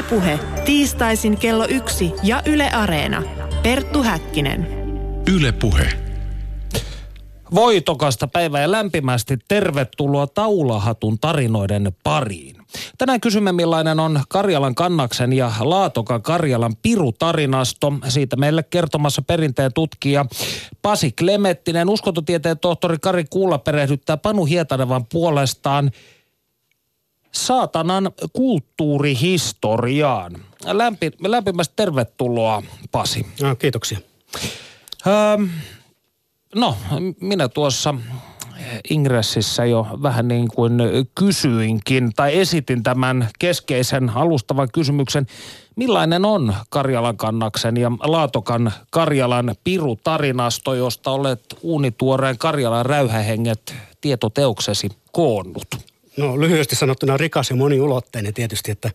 Ylepuhe tiistaisin kello yksi ja Yle Areena. Perttu Häkkinen. Ylepuhe. Voitokasta päivää ja lämpimästi tervetuloa Taulahatun tarinoiden pariin. Tänään kysymme millainen on Karjalan kannaksen ja Laatoka Karjalan pirutarinasto. Siitä meille kertomassa perinteen tutkija Pasi Klemettinen. Uskontotieteen tohtori Kari Kuula perehdyttää Panu Hietanevan puolestaan saatanan kulttuurihistoriaan. Lämpi, lämpimästi tervetuloa Pasi. No, kiitoksia. Öö, no, minä tuossa ingressissä jo vähän niin kuin kysyinkin tai esitin tämän keskeisen alustavan kysymyksen. Millainen on Karjalan kannaksen ja Laatokan Karjalan pirutarinasto, josta olet uunituoreen Karjalan räyhähenget tietoteoksesi koonnut? No lyhyesti sanottuna rikas ja moniulotteinen tietysti, että,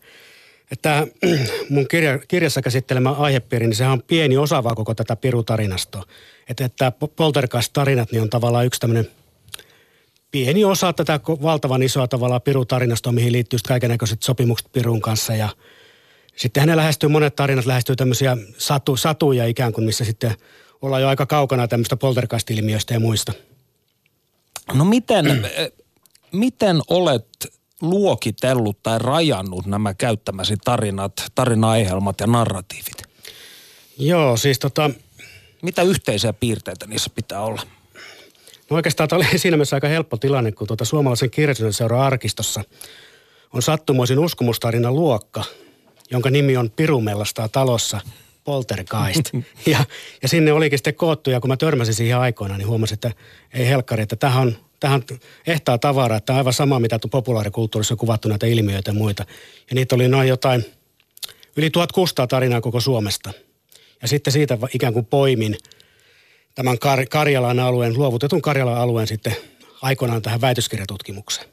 että mun kirja, kirjassa käsittelemä aihepiiri, niin sehän on pieni osa vaan koko tätä pirutarinasta. Että, että poltergeist-tarinat niin on tavallaan yksi tämmöinen pieni osa tätä valtavan isoa tavallaan pirutarinasta, mihin liittyy kaikenlaiset sopimukset pirun kanssa ja sitten hänen lähestyy, monet tarinat lähestyy tämmöisiä satu, satuja ikään kuin, missä sitten ollaan jo aika kaukana tämmöistä poltergeist-ilmiöistä ja muista. No miten, miten olet luokitellut tai rajannut nämä käyttämäsi tarinat, tarina-aihelmat ja narratiivit? Joo, siis tota... Mitä yhteisiä piirteitä niissä pitää olla? No oikeastaan tämä oli siinä mielessä aika helppo tilanne, kun tuota suomalaisen kirjallisuuden arkistossa on sattumoisin uskomustarina luokka, jonka nimi on Pirumellastaa talossa Poltergeist. ja, ja sinne olikin sitten koottu, ja kun mä törmäsin siihen aikoina, niin huomasin, että ei helkkari, että tähän on, tähän ehtaa tavaraa, että on aivan sama, mitä populaarikulttuurissa on kuvattu näitä ilmiöitä ja muita. Ja niitä oli noin jotain, yli 1600 tarinaa koko Suomesta. Ja sitten siitä ikään kuin poimin tämän Kar- Karjalan alueen, luovutetun Karjalan alueen sitten aikoinaan tähän väitöskirjatutkimukseen.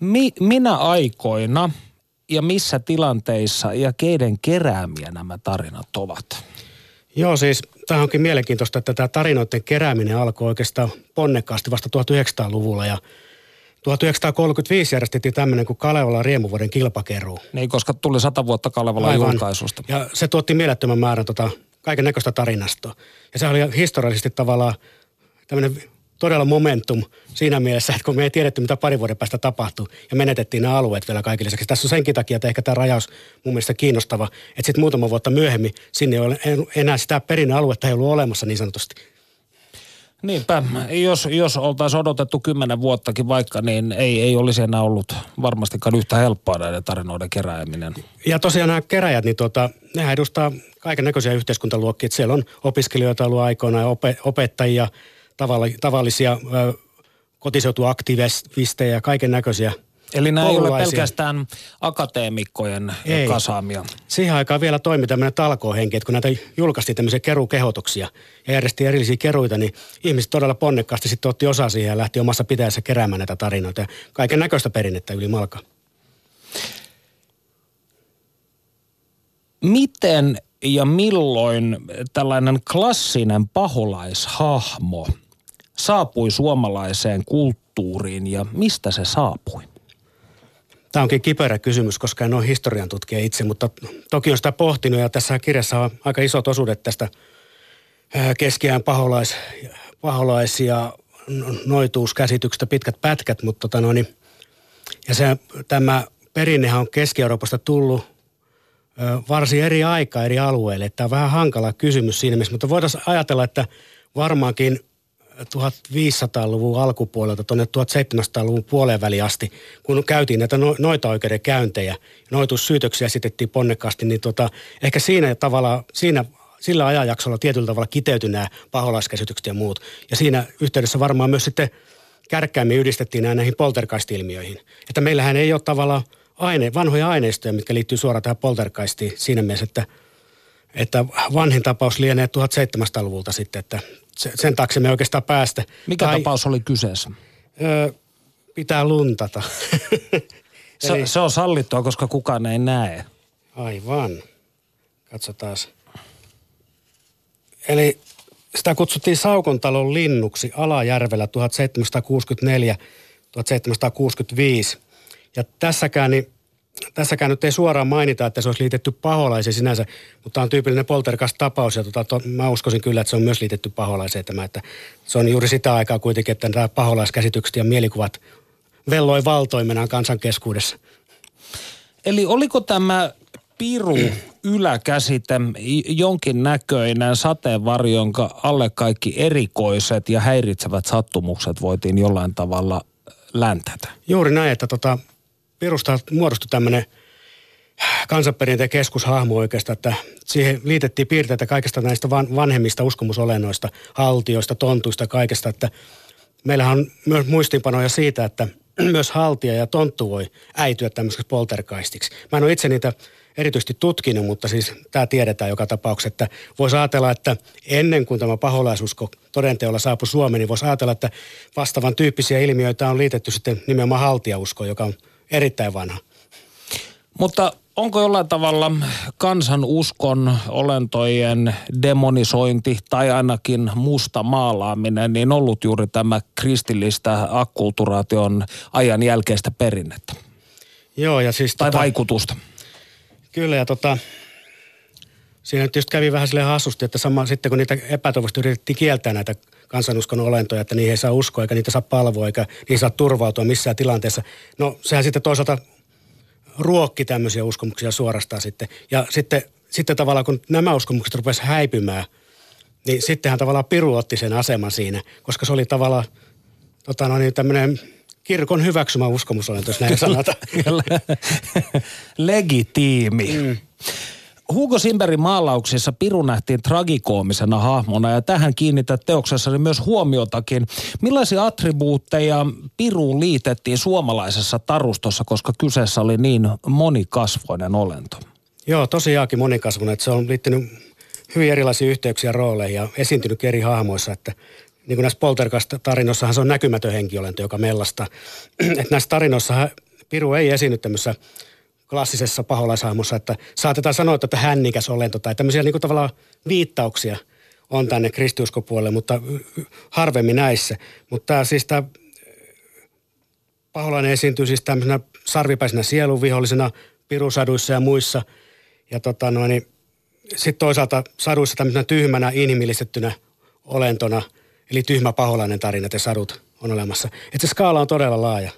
Mi- minä aikoina ja missä tilanteissa ja keiden keräämiä nämä tarinat ovat? Joo, siis tämä onkin mielenkiintoista, että tämä tarinoiden kerääminen alkoi oikeastaan ponnekkaasti vasta 1900-luvulla ja 1935 järjestettiin tämmöinen kuin Kalevalan riemuvuoden kilpakeruu. Niin, koska tuli sata vuotta Kalevalan Aivan. julkaisusta. Ja se tuotti mielettömän määrän tota, kaiken näköistä tarinastoa. Ja se oli historiallisesti tavallaan tämmöinen todella momentum siinä mielessä, että kun me ei tiedetty, mitä pari vuoden päästä tapahtuu ja menetettiin nämä alueet vielä kaikille lisäksi. Tässä on senkin takia, että ehkä tämä rajaus mun mielestä kiinnostava, että sitten muutama vuotta myöhemmin sinne ei ole enää sitä perinnealuetta ei ollut olemassa niin sanotusti. Niinpä, jos, jos oltaisiin odotettu kymmenen vuottakin vaikka, niin ei, ei olisi enää ollut varmastikaan yhtä helppoa näiden tarinoiden kerääminen. Ja tosiaan nämä keräjät, niin tota, nehän edustaa kaiken näköisiä yhteiskuntaluokkia. Siellä on opiskelijoita ollut aikoina ja opettajia, tavallisia kotiseutuaktivisteja ja kaiken näköisiä – Eli nämä ei ole pelkästään akateemikkojen ei. kasaamia. Siihen aikaan vielä toimi tämmöinen talkohenki, että kun näitä julkaistiin tämmöisiä kerukehotuksia ja järjesti erillisiä keruita, niin ihmiset todella ponnekkaasti sitten otti osaa siihen ja lähti omassa pitäjässä keräämään näitä tarinoita ja kaiken näköistä perinnettä yli malka. Miten ja milloin tällainen klassinen paholaishahmo saapui suomalaiseen kulttuuriin ja mistä se saapui? Tämä onkin kiperä kysymys, koska en ole historian tutkija itse, mutta toki on sitä pohtinut ja tässä kirjassa on aika isot osuudet tästä keskiään paholais, paholais- ja noituuskäsityksestä pitkät pätkät, mutta tota no, niin, ja se, tämä perinnehän on Keski-Euroopasta tullut varsin eri aikaa eri alueille. Tämä on vähän hankala kysymys siinä mielessä, mutta voitaisiin ajatella, että varmaankin 1500-luvun alkupuolelta tuonne 1700-luvun puoleen väliin asti, kun käytiin näitä no, noita oikeudenkäyntejä, noitussyytöksiä esitettiin ponnekkaasti, niin tota, ehkä siinä tavalla, siinä sillä ajanjaksolla tietyllä tavalla kiteytyi nämä paholaiskäsitykset ja muut. Ja siinä yhteydessä varmaan myös sitten kärkkäämmin yhdistettiin nämä näihin poltergeist-ilmiöihin. Että meillähän ei ole tavallaan aine, vanhoja aineistoja, mitkä liittyy suoraan tähän poltergeistiin siinä mielessä, että, että vanhin tapaus lienee 1700-luvulta sitten, että sen taakse me oikeastaan päästä. Mikä tai, tapaus oli kyseessä? Ö, pitää luntata. se, Eli, se on sallittua, koska kukaan ei näe. Aivan. Katsotaan. Eli sitä kutsuttiin Saukontalon linnuksi Alajärvellä 1764-1765. Ja tässäkään niin tässäkään nyt ei suoraan mainita, että se olisi liitetty paholaiseen sinänsä, mutta tämä on tyypillinen poltercast-tapaus ja tota, to, mä uskoisin kyllä, että se on myös liitetty paholaiseen tämä, että se on juuri sitä aikaa kuitenkin, että nämä paholaiskäsitykset ja mielikuvat velloi valtoimenaan kansan keskuudessa. Eli oliko tämä piru yläkäsite jonkin näköinen sateenvarjo, jonka alle kaikki erikoiset ja häiritsevät sattumukset voitiin jollain tavalla läntätä? Juuri näin, että tota, pirusta muodostui tämmöinen kansanperinteen keskushahmo oikeastaan, että siihen liitettiin piirteitä kaikista näistä vanhemmista uskomusolennoista, haltioista, tontuista, kaikesta, että meillähän on myös muistinpanoja siitä, että myös haltia ja tonttu voi äityä tämmöiseksi polterkaistiksi. Mä en ole itse niitä erityisesti tutkinut, mutta siis tämä tiedetään joka tapauksessa, että voisi ajatella, että ennen kuin tämä paholaisusko todenteolla saapui Suomeen, niin voisi ajatella, että vastaavan tyyppisiä ilmiöitä on liitetty sitten nimenomaan haltiauskoon, joka on erittäin vanha. Mutta onko jollain tavalla kansan uskon olentojen demonisointi tai ainakin musta maalaaminen niin ollut juuri tämä kristillistä akkulturaation ajan jälkeistä perinnettä? Joo, ja siis... Tai tota, vaikutusta. Kyllä, ja tota, siinä nyt just kävi vähän sille hassusti, että sama, sitten kun niitä epätoivosti yritettiin kieltää näitä kansanuskon olentoja, että niihin ei saa uskoa, eikä niitä saa palvoa, eikä niihin saa turvautua missään tilanteessa. No sehän sitten toisaalta ruokki tämmöisiä uskomuksia suorastaan sitten. Ja sitten, sitten tavallaan kun nämä uskomukset rupesivat häipymään, niin sittenhän tavallaan Piru otti sen aseman siinä, koska se oli tavallaan tota no niin, tämmöinen kirkon hyväksymä uskomusolento, jos näin sanotaan. Legitiimi. Mm. Hugo Simberin maalauksissa Piru nähtiin tragikoomisena hahmona ja tähän kiinnität teoksessani myös huomiotakin. Millaisia attribuutteja Piruun liitettiin suomalaisessa tarustossa, koska kyseessä oli niin monikasvoinen olento? Joo, tosiaankin monikasvoinen. Että se on liittynyt hyvin erilaisia yhteyksiä rooleihin ja esiintynyt eri hahmoissa, että niin kuin näissä poltercast-tarinoissahan se on näkymätön henkiolento, joka mellasta. että näissä tarinoissa Piru ei esiinny tämmöisessä klassisessa paholaishahmossa, että saatetaan sanoa, että hännikäs olento tai tämmöisiä niin kuin tavallaan viittauksia on tänne kristiuskopuolelle, mutta harvemmin näissä. Mutta tämä siis tämä paholainen esiintyy siis tämmöisenä sarvipäisenä sielunvihollisena pirusaduissa ja muissa. Ja tota noin, niin sitten toisaalta saduissa tämmöisenä tyhmänä, inhimillistettynä olentona, eli tyhmä paholainen tarina, te sadut on olemassa. Että se skaala on todella laaja.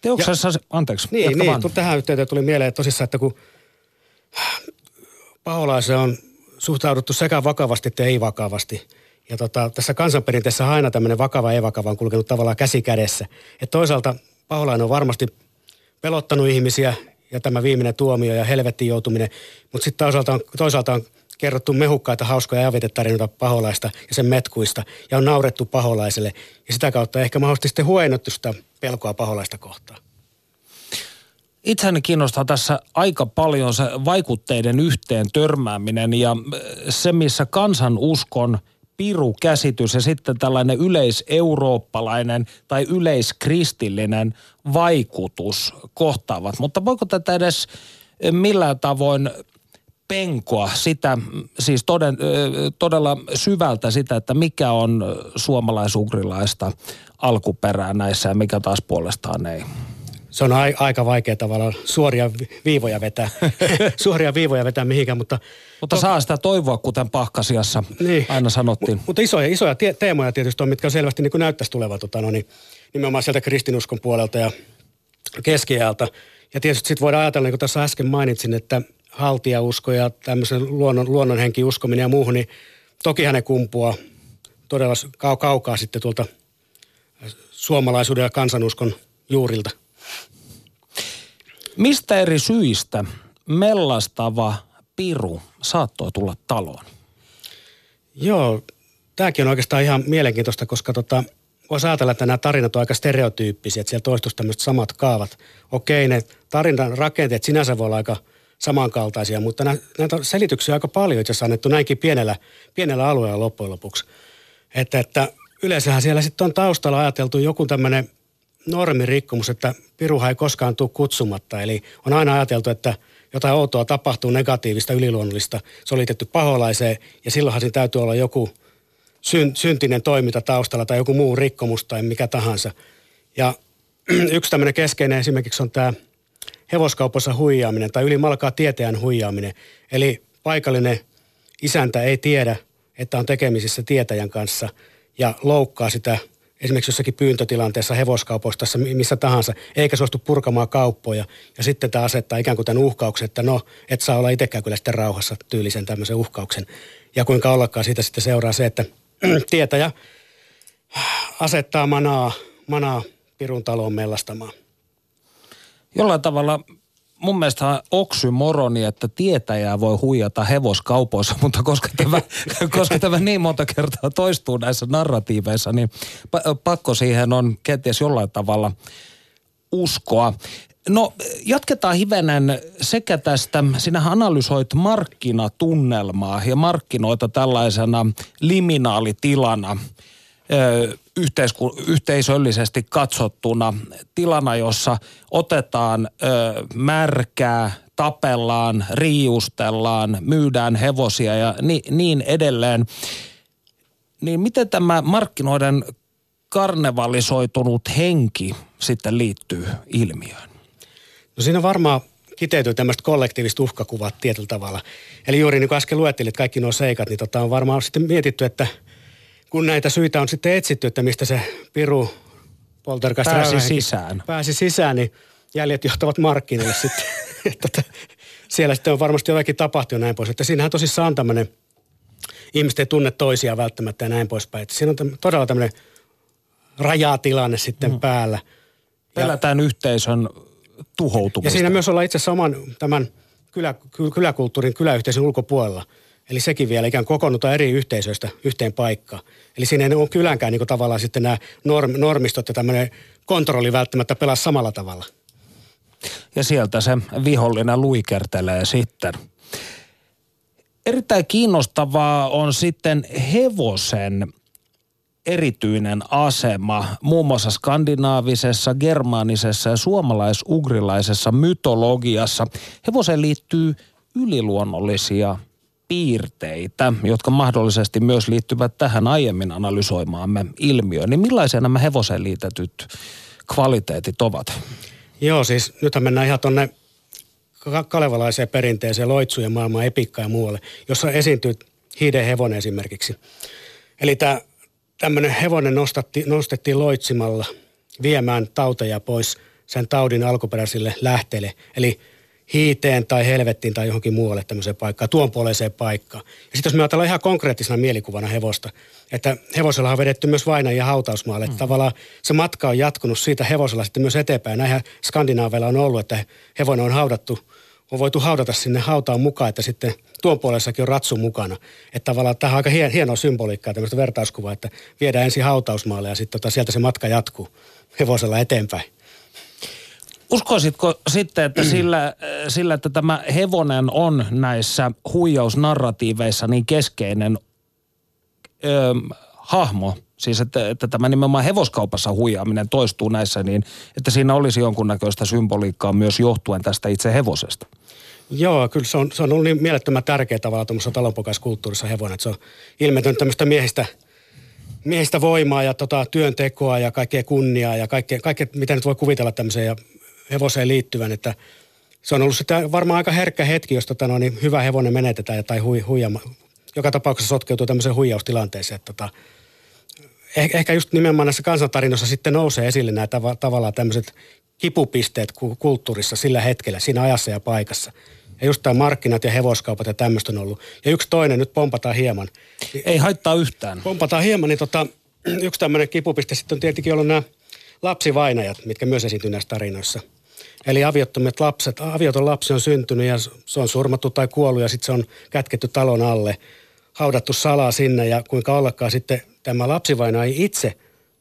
Teoksessa, ja, anteeksi. Niin, niin vaan. tähän yhteyteen tuli mieleen että tosissaan, että kun paholaiseen on suhtauduttu sekä vakavasti että ei vakavasti. Ja tota, tässä kansanperinteessä aina tämmöinen vakava ei vakava on kulkenut tavallaan käsi kädessä. Että toisaalta paholainen on varmasti pelottanut ihmisiä ja tämä viimeinen tuomio ja helvettiin joutuminen. Mutta sitten toisaalta on, toisaalta on kerrottu mehukkaita, hauskoja avitetarinoita paholaista ja sen metkuista ja on naurettu paholaiselle. Ja sitä kautta ehkä mahdollisesti sitten huenottu sitä pelkoa paholaista kohtaan. Itseäni kiinnostaa tässä aika paljon se vaikutteiden yhteen törmääminen ja se, missä kansan uskon piru-käsitys ja sitten tällainen yleiseurooppalainen tai yleiskristillinen vaikutus kohtaavat. Mutta voiko tätä edes millään tavoin penkoa sitä, siis toden, todella syvältä sitä, että mikä on suomalaisugrilaista alkuperää näissä ja mikä taas puolestaan ei? Se on a- aika vaikea tavallaan suoria viivoja vetää, suoria viivoja vetää mihinkään, mutta... Mutta to... saa sitä toivoa, kuten Pahkasiassa niin. aina sanottiin. M- mutta isoja, isoja tie- teemoja tietysti on, mitkä selvästi niin näyttäisi tulevan tota, no niin, nimenomaan sieltä kristinuskon puolelta ja keskiajalta. Ja tietysti sitten voidaan ajatella, niin kuin tässä äsken mainitsin, että – haltijausko ja tämmöisen luonnon, luonnonhenki uskominen ja muuhun, niin toki hänen kumpua todella kau- kaukaa sitten tuolta suomalaisuuden ja kansanuskon juurilta. Mistä eri syistä mellastava piru saattoi tulla taloon? Joo, tämäkin on oikeastaan ihan mielenkiintoista, koska tota, voisi ajatella, että nämä tarinat on aika stereotyyppisiä, että siellä toistuisi tämmöiset samat kaavat. Okei, ne tarinan rakenteet sinänsä voi olla aika – samankaltaisia, mutta näitä selityksiä on aika paljon itse asiassa annettu näinkin pienellä, pienellä alueella loppujen lopuksi. Että, että yleensähän siellä sitten on taustalla ajateltu joku tämmöinen normirikkomus, että piruha ei koskaan tule kutsumatta. Eli on aina ajateltu, että jotain outoa tapahtuu, negatiivista, yliluonnollista, se on liitetty paholaiseen ja silloinhan siinä täytyy olla joku syntinen toiminta taustalla tai joku muu rikkomus tai mikä tahansa. Ja yksi tämmöinen keskeinen esimerkiksi on tämä hevoskaupassa huijaaminen tai ylimalkaa tietäjän huijaaminen. Eli paikallinen isäntä ei tiedä, että on tekemisissä tietäjän kanssa ja loukkaa sitä esimerkiksi jossakin pyyntötilanteessa hevoskaupoissa missä tahansa, eikä suostu purkamaan kauppoja. Ja sitten tämä asettaa ikään kuin tämän uhkauksen, että no, et saa olla itsekään kyllä sitten rauhassa tyylisen tämmöisen uhkauksen. Ja kuinka ollakaan siitä sitten seuraa se, että tietäjä asettaa manaa, manaa Pirun taloon mellastamaan. Jollain tavalla mun mielestä on oksymoroni, että tietäjää voi huijata hevoskaupoissa, mutta koska tämä, koska tämä niin monta kertaa toistuu näissä narratiiveissa, niin pakko siihen on kenties jollain tavalla uskoa. No jatketaan hivenen sekä tästä, sinä analysoit markkinatunnelmaa ja markkinoita tällaisena liminaalitilana yhteisku, yhteisöllisesti katsottuna tilana, jossa otetaan ö, märkää, tapellaan, riiustellaan, myydään hevosia ja ni, niin edelleen. Niin miten tämä markkinoiden karnevalisoitunut henki sitten liittyy ilmiöön? No siinä varmaan kiteytyy tämmöistä kollektiivista uhkakuvat tietyllä tavalla. Eli juuri niin kuin äsken luettelit kaikki nuo seikat, niin tota on varmaan sitten mietitty, että – kun näitä syitä on sitten etsitty, että mistä se Piru poltergeist pääsi sisään. Pääsi sisään, niin jäljet johtavat markkinoille sitten. että siellä sitten on varmasti jotakin tapahtunut näin pois. Että siinähän tosissaan on tämmöinen, ihmiset ei tunne toisia välttämättä ja näin poispäin. Että siinä on todella tämmöinen rajatilanne sitten mm. päällä. Pelätään ja, yhteisön tuhoutumista. Ja siinä myös ollaan itse asiassa oman tämän kylä, kyläkulttuurin, kyläyhteisön ulkopuolella – Eli sekin vielä ikään kokoonnutaan eri yhteisöistä yhteen paikkaan. Eli siinä ei ole kylänkään niin tavallaan sitten nämä norm, normistot ja tämmöinen kontrolli välttämättä pelaa samalla tavalla. Ja sieltä se vihollinen luikertelee sitten. Erittäin kiinnostavaa on sitten hevosen erityinen asema muun muassa skandinaavisessa, germaanisessa ja suomalais-ugrilaisessa mytologiassa. Hevoseen liittyy yliluonnollisia piirteitä, jotka mahdollisesti myös liittyvät tähän aiemmin analysoimaamme ilmiöön, niin millaisia nämä hevoseen liitetyt kvaliteetit ovat? Joo, siis nythän mennään ihan tuonne kalevalaiseen perinteeseen, loitsujen maailmaan, epikkaan ja muualle, jossa esiintyy hiiden hevonen esimerkiksi. Eli tämä tämmöinen hevonen nostatti, nostettiin loitsimalla viemään tauteja pois sen taudin alkuperäisille lähteille. Eli hiiteen tai helvettiin tai johonkin muualle tämmöiseen paikkaan, tuon puoleiseen paikkaan. Ja sitten jos me ajatellaan ihan konkreettisena mielikuvana hevosta, että hevosella on vedetty myös vainajia hautausmaalle, mm. tavallaan se matka on jatkunut siitä hevosella sitten myös eteenpäin. Näinhän Skandinaaveilla on ollut, että hevonen on haudattu, on voitu haudata sinne hautaan mukaan, että sitten tuon puolessakin on ratsu mukana. Että tavallaan tähän on aika hien, hienoa symboliikkaa, tämmöistä vertauskuvaa, että viedään ensin hautausmaalle ja sitten tota, sieltä se matka jatkuu hevosella eteenpäin. Uskoisitko sitten, että sillä, sillä, että tämä hevonen on näissä huijausnarratiiveissa niin keskeinen ö, hahmo, siis että, että tämä nimenomaan hevoskaupassa huijaaminen toistuu näissä, niin että siinä olisi jonkunnäköistä symboliikkaa myös johtuen tästä itse hevosesta? Joo, kyllä se on, se on ollut niin mielettömän tärkeä tavalla tuommoisessa talonpokaiskulttuurissa hevonen, että se on ilmetynyt tämmöistä miehistä, miehistä voimaa ja tota, työntekoa ja kaikkea kunniaa ja kaikkea, kaikkea, mitä nyt voi kuvitella tämmöiseen ja hevoseen liittyvän, että se on ollut sitä varmaan aika herkkä hetki, jos tota, no, niin hyvä hevonen menetetään tai hui, huijama. Joka tapauksessa sotkeutuu tämmöiseen huijaustilanteeseen. Että, tota, eh, ehkä just nimenomaan näissä kansantarinoissa sitten nousee esille nämä tav- tavallaan tämmöiset kipupisteet kulttuurissa sillä hetkellä, siinä ajassa ja paikassa. Ja just tämä markkinat ja hevoskaupat ja tämmöistä on ollut. Ja yksi toinen, nyt pompataan hieman. Ei haittaa yhtään. Pompataan hieman, niin tota, yksi tämmöinen kipupiste sitten on tietenkin ollut nämä lapsivainajat, mitkä myös esiintyy näissä tarinoissa – Eli aviottomat lapset, avioton lapsi on syntynyt ja se on surmattu tai kuollut ja sitten se on kätketty talon alle, haudattu salaa sinne ja kuinka ollakaan sitten tämä lapsivaina ei itse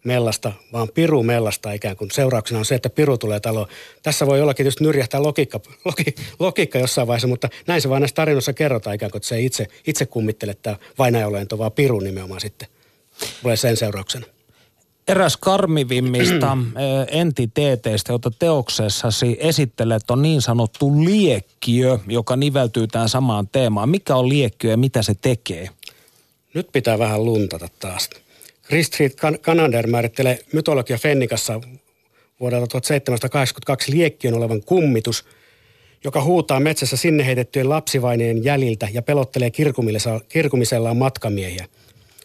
mellasta, vaan piru mellasta ikään kuin. Seurauksena on se, että piru tulee taloon. Tässä voi ollakin tietysti nyrjähtää logiikka, logi, logiikka jossain vaiheessa, mutta näin se vain näissä tarinoissa kerrotaan ikään kuin, että se ei itse, itse kummittele tämä vainajaolento, vaan piru nimenomaan sitten tulee sen seurauksena eräs karmivimmista entiteeteistä, jota teoksessasi esittelet, on niin sanottu liekkiö, joka niveltyy tähän samaan teemaan. Mikä on liekkiö ja mitä se tekee? Nyt pitää vähän luntata taas. Christfried Kanander määrittelee mytologia Fennikassa vuodelta 1782 liekkiön olevan kummitus, joka huutaa metsässä sinne heitettyjen lapsivaineen jäljiltä ja pelottelee kirkumisellaan matkamiehiä.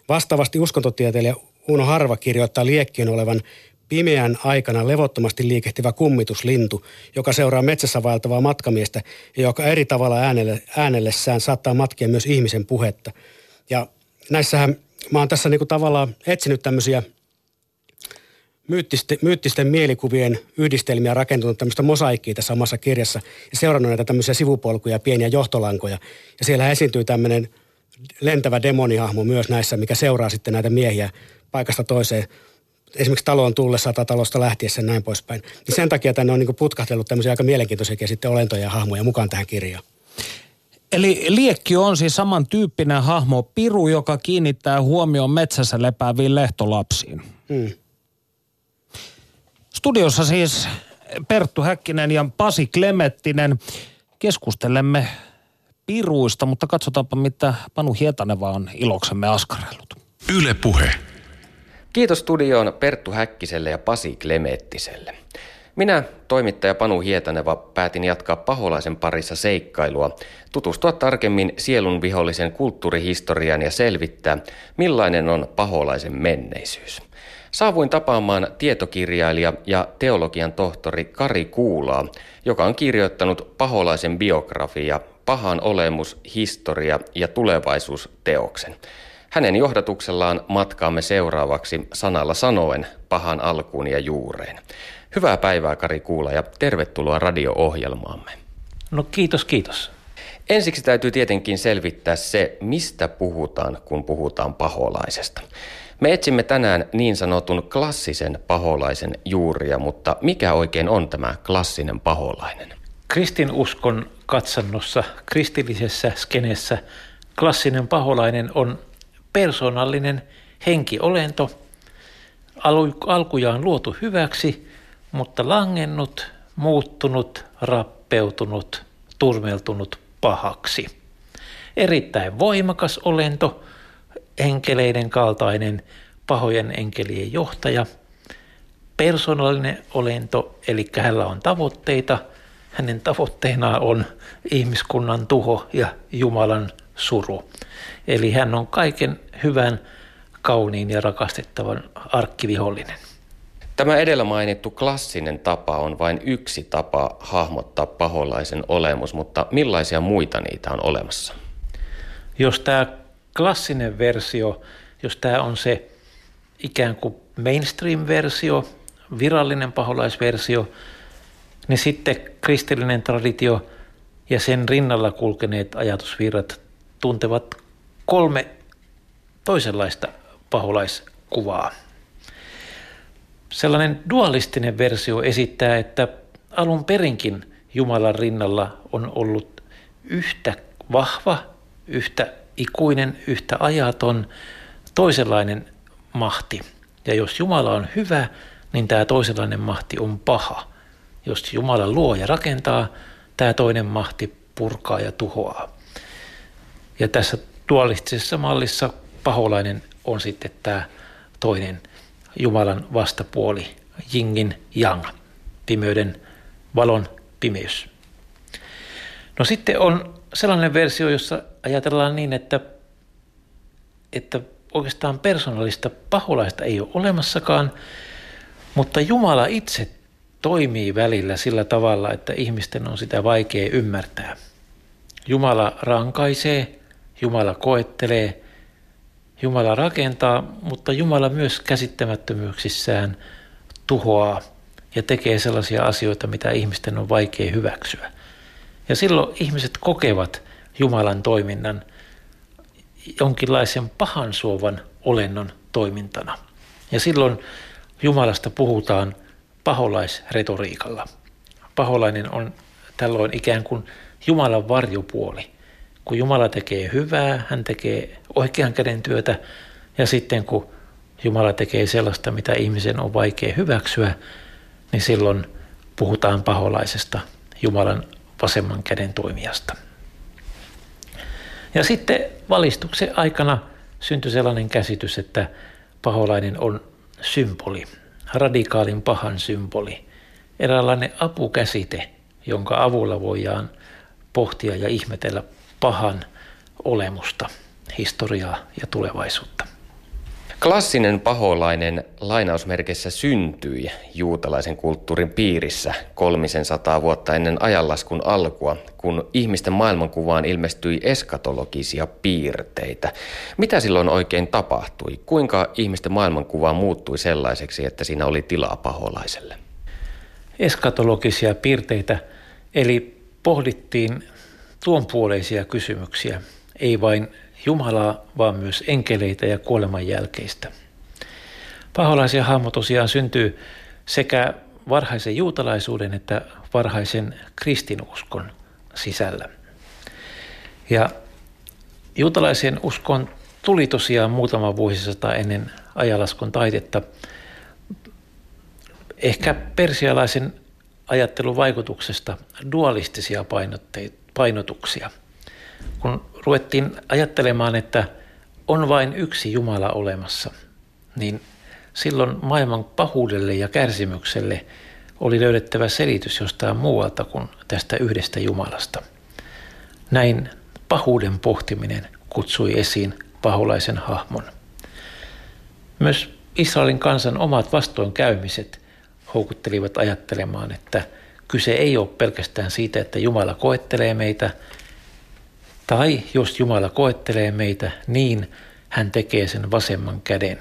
Vastaavasti uskontotieteilijä Uno Harva kirjoittaa liekkiön olevan pimeän aikana levottomasti liikehtivä kummituslintu, joka seuraa metsässä vaeltavaa matkamiestä ja joka eri tavalla äänelle, äänellessään saattaa matkia myös ihmisen puhetta. Ja näissähän mä oon tässä niinku tavallaan etsinyt tämmöisiä myyttisten, myyttisten mielikuvien yhdistelmiä rakentunut tämmöistä mosaikkiä tässä omassa kirjassa ja seurannut näitä tämmöisiä sivupolkuja, pieniä johtolankoja. Ja siellä esiintyy tämmöinen lentävä demonihahmo myös näissä, mikä seuraa sitten näitä miehiä paikasta toiseen esimerkiksi taloon tullessa tai talosta lähtiessä ja näin poispäin. Niin sen takia tänne on niin putkahtellut tämmöisiä aika mielenkiintoisia sitten olentoja ja hahmoja mukaan tähän kirjaan. Eli liekki on siis samantyyppinen hahmo, piru, joka kiinnittää huomioon metsässä lepääviin lehtolapsiin. Hmm. Studiossa siis Perttu Häkkinen ja Pasi Klemettinen. Keskustelemme piruista, mutta katsotaanpa mitä Panu Hietaneva on iloksemme askarellut. Yle Puhe. Kiitos studioon Perttu Häkkiselle ja Pasi Klemettiselle. Minä, toimittaja Panu Hietaneva, päätin jatkaa paholaisen parissa seikkailua, tutustua tarkemmin sielun vihollisen kulttuurihistoriaan ja selvittää, millainen on paholaisen menneisyys. Saavuin tapaamaan tietokirjailija ja teologian tohtori Kari Kuulaa, joka on kirjoittanut paholaisen biografia, pahan olemus, historia ja tulevaisuus teoksen. Hänen johdatuksellaan matkaamme seuraavaksi sanalla sanoen pahan alkuun ja juureen. Hyvää päivää Kari Kuula ja tervetuloa radio-ohjelmaamme. No kiitos, kiitos. Ensiksi täytyy tietenkin selvittää se, mistä puhutaan, kun puhutaan paholaisesta. Me etsimme tänään niin sanotun klassisen paholaisen juuria, mutta mikä oikein on tämä klassinen paholainen? Kristinuskon katsannossa, kristillisessä skenessä, klassinen paholainen on persoonallinen henkiolento, alkujaan luotu hyväksi, mutta langennut, muuttunut, rappeutunut, turmeltunut pahaksi. Erittäin voimakas olento, enkeleiden kaltainen, pahojen enkelien johtaja, persoonallinen olento, eli hänellä on tavoitteita, hänen tavoitteenaan on ihmiskunnan tuho ja Jumalan suru. Eli hän on kaiken hyvän, kauniin ja rakastettavan arkkivihollinen. Tämä edellä mainittu klassinen tapa on vain yksi tapa hahmottaa paholaisen olemus, mutta millaisia muita niitä on olemassa? Jos tämä klassinen versio, jos tämä on se ikään kuin mainstream-versio, virallinen paholaisversio, niin sitten kristillinen traditio ja sen rinnalla kulkeneet ajatusvirrat tuntevat kolme toisenlaista paholaiskuvaa. Sellainen dualistinen versio esittää, että alun perinkin Jumalan rinnalla on ollut yhtä vahva, yhtä ikuinen, yhtä ajaton, toisenlainen mahti. Ja jos Jumala on hyvä, niin tämä toisenlainen mahti on paha. Jos Jumala luo ja rakentaa, tämä toinen mahti purkaa ja tuhoaa. Ja tässä dualistisessa mallissa paholainen on sitten tämä toinen Jumalan vastapuoli, jingin yang, pimeyden valon pimeys. No sitten on sellainen versio, jossa ajatellaan niin, että, että oikeastaan persoonallista paholaista ei ole olemassakaan, mutta Jumala itse toimii välillä sillä tavalla, että ihmisten on sitä vaikea ymmärtää. Jumala rankaisee, Jumala koettelee, Jumala rakentaa, mutta Jumala myös käsittämättömyyksissään tuhoaa ja tekee sellaisia asioita, mitä ihmisten on vaikea hyväksyä. Ja silloin ihmiset kokevat Jumalan toiminnan jonkinlaisen pahan suovan olennon toimintana. Ja silloin Jumalasta puhutaan paholaisretoriikalla. Paholainen on tällöin ikään kuin Jumalan varjopuoli kun Jumala tekee hyvää, hän tekee oikean käden työtä ja sitten kun Jumala tekee sellaista, mitä ihmisen on vaikea hyväksyä, niin silloin puhutaan paholaisesta Jumalan vasemman käden toimijasta. Ja sitten valistuksen aikana syntyi sellainen käsitys, että paholainen on symboli, radikaalin pahan symboli. eräänlainen apukäsite, jonka avulla voidaan pohtia ja ihmetellä pahan olemusta, historiaa ja tulevaisuutta. Klassinen paholainen lainausmerkeissä syntyi juutalaisen kulttuurin piirissä kolmisen sataa vuotta ennen ajanlaskun alkua, kun ihmisten maailmankuvaan ilmestyi eskatologisia piirteitä. Mitä silloin oikein tapahtui? Kuinka ihmisten maailmankuva muuttui sellaiseksi, että siinä oli tilaa paholaiselle? Eskatologisia piirteitä, eli pohdittiin tuonpuoleisia kysymyksiä, ei vain Jumalaa, vaan myös enkeleitä ja kuoleman jälkeistä. Paholaisia hahmo tosiaan syntyy sekä varhaisen juutalaisuuden että varhaisen kristinuskon sisällä. Ja juutalaisen uskon tuli tosiaan muutama vuosisata ennen ajalaskun taitetta ehkä persialaisen ajattelun vaikutuksesta dualistisia painotuksia – kun ruvettiin ajattelemaan, että on vain yksi Jumala olemassa, niin silloin maailman pahuudelle ja kärsimykselle oli löydettävä selitys jostain muualta kuin tästä yhdestä Jumalasta. Näin pahuuden pohtiminen kutsui esiin paholaisen hahmon. Myös Israelin kansan omat vastoinkäymiset houkuttelivat ajattelemaan, että kyse ei ole pelkästään siitä, että Jumala koettelee meitä – tai jos Jumala koettelee meitä, niin hän tekee sen vasemman käden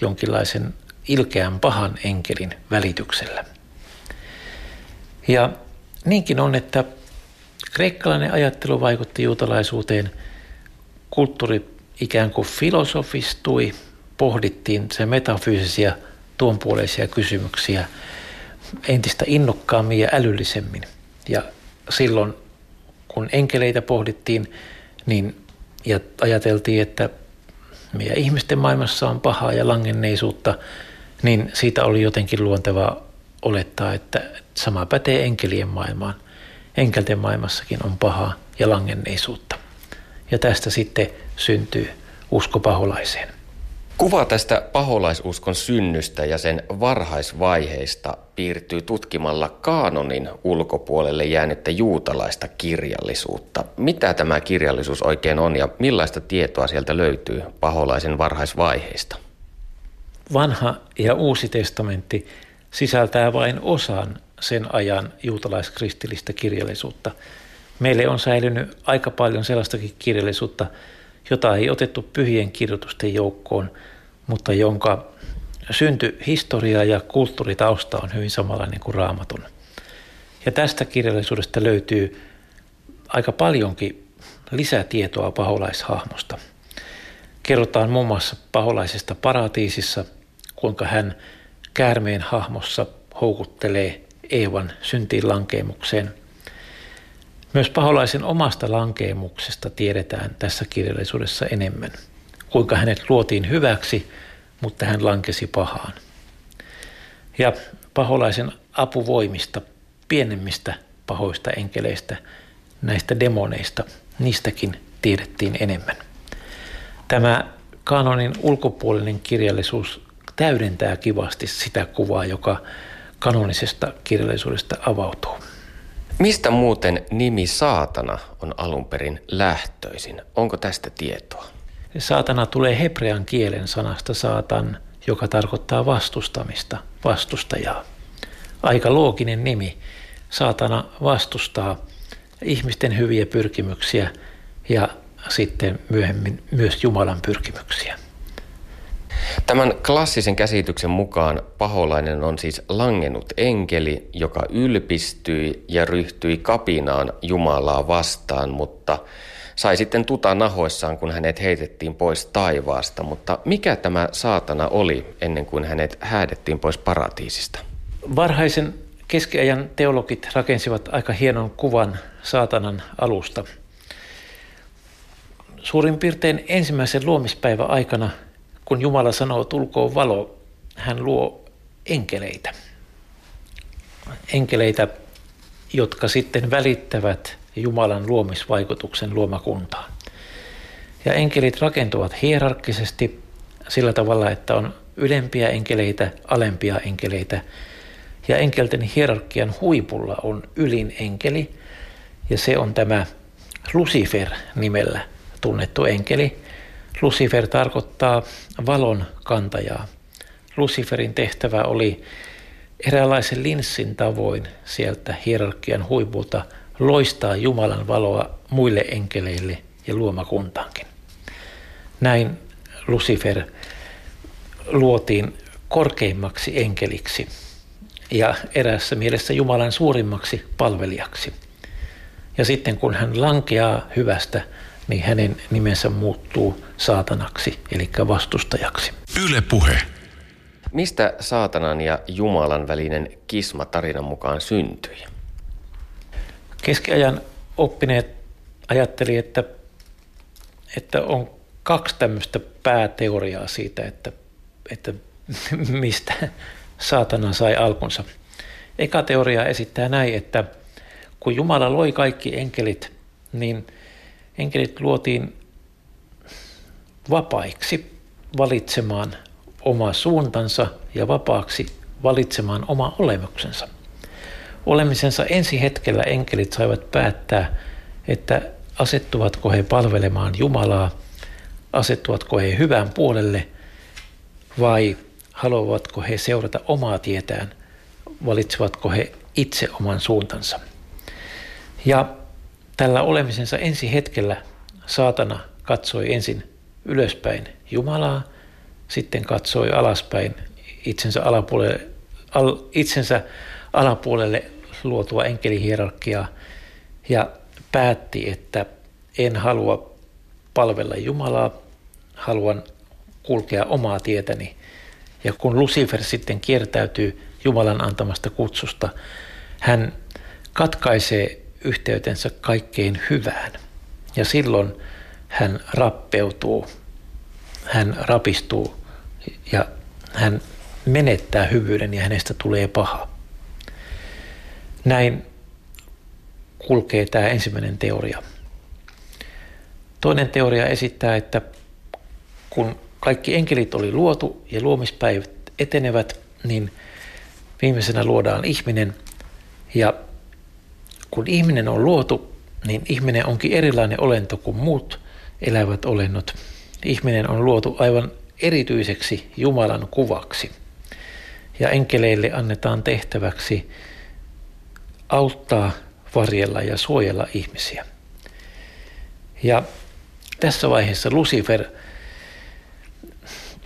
jonkinlaisen ilkeän pahan enkelin välityksellä. Ja niinkin on, että kreikkalainen ajattelu vaikutti juutalaisuuteen, kulttuuri ikään kuin filosofistui, pohdittiin se metafyysisiä tuonpuoleisia kysymyksiä entistä innokkaammin ja älyllisemmin. Ja silloin kun enkeleitä pohdittiin, niin ja ajateltiin, että meidän ihmisten maailmassa on pahaa ja langenneisuutta, niin siitä oli jotenkin luontevaa olettaa, että sama pätee enkelien maailmaan. Enkelten maailmassakin on pahaa ja langenneisuutta. Ja tästä sitten syntyy usko paholaiseen. Kuva tästä paholaisuskon synnystä ja sen varhaisvaiheista piirtyy tutkimalla kaanonin ulkopuolelle jäänyttä juutalaista kirjallisuutta. Mitä tämä kirjallisuus oikein on ja millaista tietoa sieltä löytyy paholaisen varhaisvaiheista? Vanha ja uusi testamentti sisältää vain osan sen ajan juutalaiskristillistä kirjallisuutta. Meille on säilynyt aika paljon sellaistakin kirjallisuutta, jota ei otettu pyhien kirjoitusten joukkoon, mutta jonka syntyhistoria ja kulttuuritausta on hyvin samanlainen kuin raamatun. Ja tästä kirjallisuudesta löytyy aika paljonkin lisätietoa paholaishahmosta. Kerrotaan muun muassa paholaisesta paratiisissa, kuinka hän käärmeen hahmossa houkuttelee Eevan syntiin lankeemukseen. Myös paholaisen omasta lankeemuksesta tiedetään tässä kirjallisuudessa enemmän. Kuinka hänet luotiin hyväksi, mutta hän lankesi pahaan. Ja paholaisen apuvoimista, pienemmistä pahoista enkeleistä, näistä demoneista, niistäkin tiedettiin enemmän. Tämä kanonin ulkopuolinen kirjallisuus täydentää kivasti sitä kuvaa, joka kanonisesta kirjallisuudesta avautuu. Mistä muuten nimi saatana on alun perin lähtöisin? Onko tästä tietoa? Saatana tulee hebrean kielen sanasta saatan, joka tarkoittaa vastustamista, vastustajaa. Aika looginen nimi. Saatana vastustaa ihmisten hyviä pyrkimyksiä ja sitten myöhemmin myös Jumalan pyrkimyksiä. Tämän klassisen käsityksen mukaan paholainen on siis langennut enkeli, joka ylpistyi ja ryhtyi kapinaan Jumalaa vastaan, mutta sai sitten tuta nahoissaan, kun hänet heitettiin pois taivaasta. Mutta mikä tämä saatana oli ennen kuin hänet häädettiin pois paratiisista? Varhaisen keskiajan teologit rakensivat aika hienon kuvan saatanan alusta. Suurin piirtein ensimmäisen luomispäivän aikana – kun Jumala sanoo, tulkoon valo, hän luo enkeleitä. Enkeleitä, jotka sitten välittävät Jumalan luomisvaikutuksen luomakuntaan. Ja enkelit rakentuvat hierarkkisesti sillä tavalla, että on ylempiä enkeleitä, alempia enkeleitä. Ja enkelten hierarkian huipulla on ylin enkeli, ja se on tämä Lucifer nimellä tunnettu enkeli. Lucifer tarkoittaa valon kantajaa. Luciferin tehtävä oli eräänlaisen linssin tavoin sieltä hierarkian huipulta loistaa Jumalan valoa muille enkeleille ja luomakuntaankin. Näin Lucifer luotiin korkeimmaksi enkeliksi ja erässä mielessä Jumalan suurimmaksi palvelijaksi. Ja sitten kun hän lankeaa hyvästä, niin hänen nimensä muuttuu saatanaksi, eli vastustajaksi. Yle puhe. Mistä saatanan ja Jumalan välinen kisma tarinan mukaan syntyi? Keskiajan oppineet ajatteli, että, että on kaksi tämmöistä pääteoriaa siitä, että, että mistä saatana sai alkunsa. Eka teoria esittää näin, että kun Jumala loi kaikki enkelit, niin enkelit luotiin vapaiksi valitsemaan oma suuntansa ja vapaaksi valitsemaan oma olemuksensa. Olemisensa ensi hetkellä enkelit saivat päättää, että asettuvatko he palvelemaan Jumalaa, asettuvatko he hyvän puolelle vai haluavatko he seurata omaa tietään, valitsevatko he itse oman suuntansa. Ja tällä olemisensa ensi hetkellä saatana katsoi ensin ylöspäin Jumalaa, sitten katsoi alaspäin itsensä alapuolelle, al, itsensä alapuolelle luotua enkelihierarkiaa ja päätti, että en halua palvella Jumalaa, haluan kulkea omaa tietäni. Ja kun Lucifer sitten kiertäytyy Jumalan antamasta kutsusta, hän katkaisee yhteytensä kaikkein hyvään. Ja silloin hän rappeutuu, hän rapistuu ja hän menettää hyvyyden ja hänestä tulee paha. Näin kulkee tämä ensimmäinen teoria. Toinen teoria esittää, että kun kaikki enkelit oli luotu ja luomispäivät etenevät, niin viimeisenä luodaan ihminen. Ja kun ihminen on luotu, niin ihminen onkin erilainen olento kuin muut elävät olennot. Ihminen on luotu aivan erityiseksi Jumalan kuvaksi. Ja enkeleille annetaan tehtäväksi auttaa, varjella ja suojella ihmisiä. Ja tässä vaiheessa Lucifer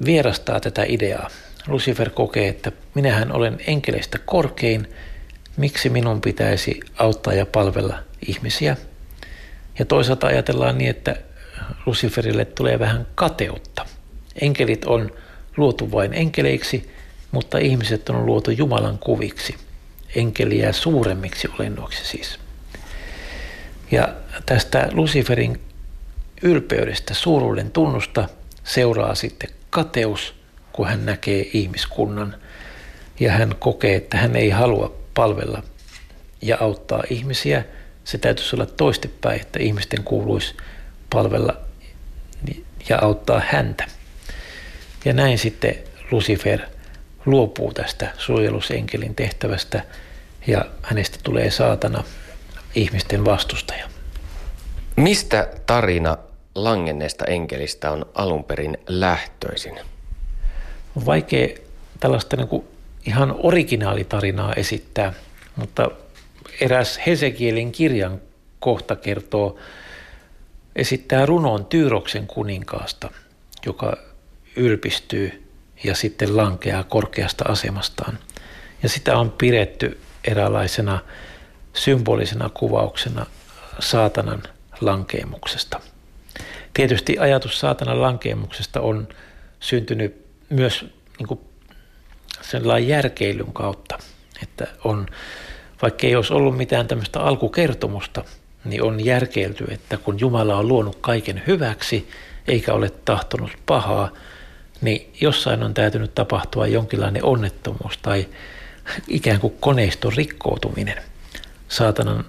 vierastaa tätä ideaa. Lucifer kokee, että minähän olen enkeleistä korkein, miksi minun pitäisi auttaa ja palvella ihmisiä. Ja toisaalta ajatellaan niin, että Luciferille tulee vähän kateutta. Enkelit on luotu vain enkeleiksi, mutta ihmiset on luotu Jumalan kuviksi. Enkeliä suuremmiksi olennoiksi siis. Ja tästä Luciferin ylpeydestä, suuruuden tunnusta seuraa sitten kateus, kun hän näkee ihmiskunnan ja hän kokee, että hän ei halua palvella ja auttaa ihmisiä. Se täytyisi olla toistepäin, että ihmisten kuuluisi palvella ja auttaa häntä. Ja näin sitten Lucifer luopuu tästä suojelusenkelin tehtävästä ja hänestä tulee saatana ihmisten vastustaja. Mistä tarina langenneesta enkelistä on alun perin lähtöisin? On vaikea tällaista niin kuin ihan originaalitarinaa esittää, mutta eräs Hesekielin kirjan kohta kertoo, esittää runon Tyyroksen kuninkaasta, joka ylpistyy ja sitten lankeaa korkeasta asemastaan. Ja sitä on pidetty eräänlaisena symbolisena kuvauksena saatanan lankeemuksesta. Tietysti ajatus saatanan lankeemuksesta on syntynyt myös niin kuin sellainen järkeilyn kautta, että on, vaikka ei olisi ollut mitään tämmöistä alkukertomusta, niin on järkeilty, että kun Jumala on luonut kaiken hyväksi, eikä ole tahtonut pahaa, niin jossain on täytynyt tapahtua jonkinlainen onnettomuus tai ikään kuin koneiston rikkoutuminen. Saatanan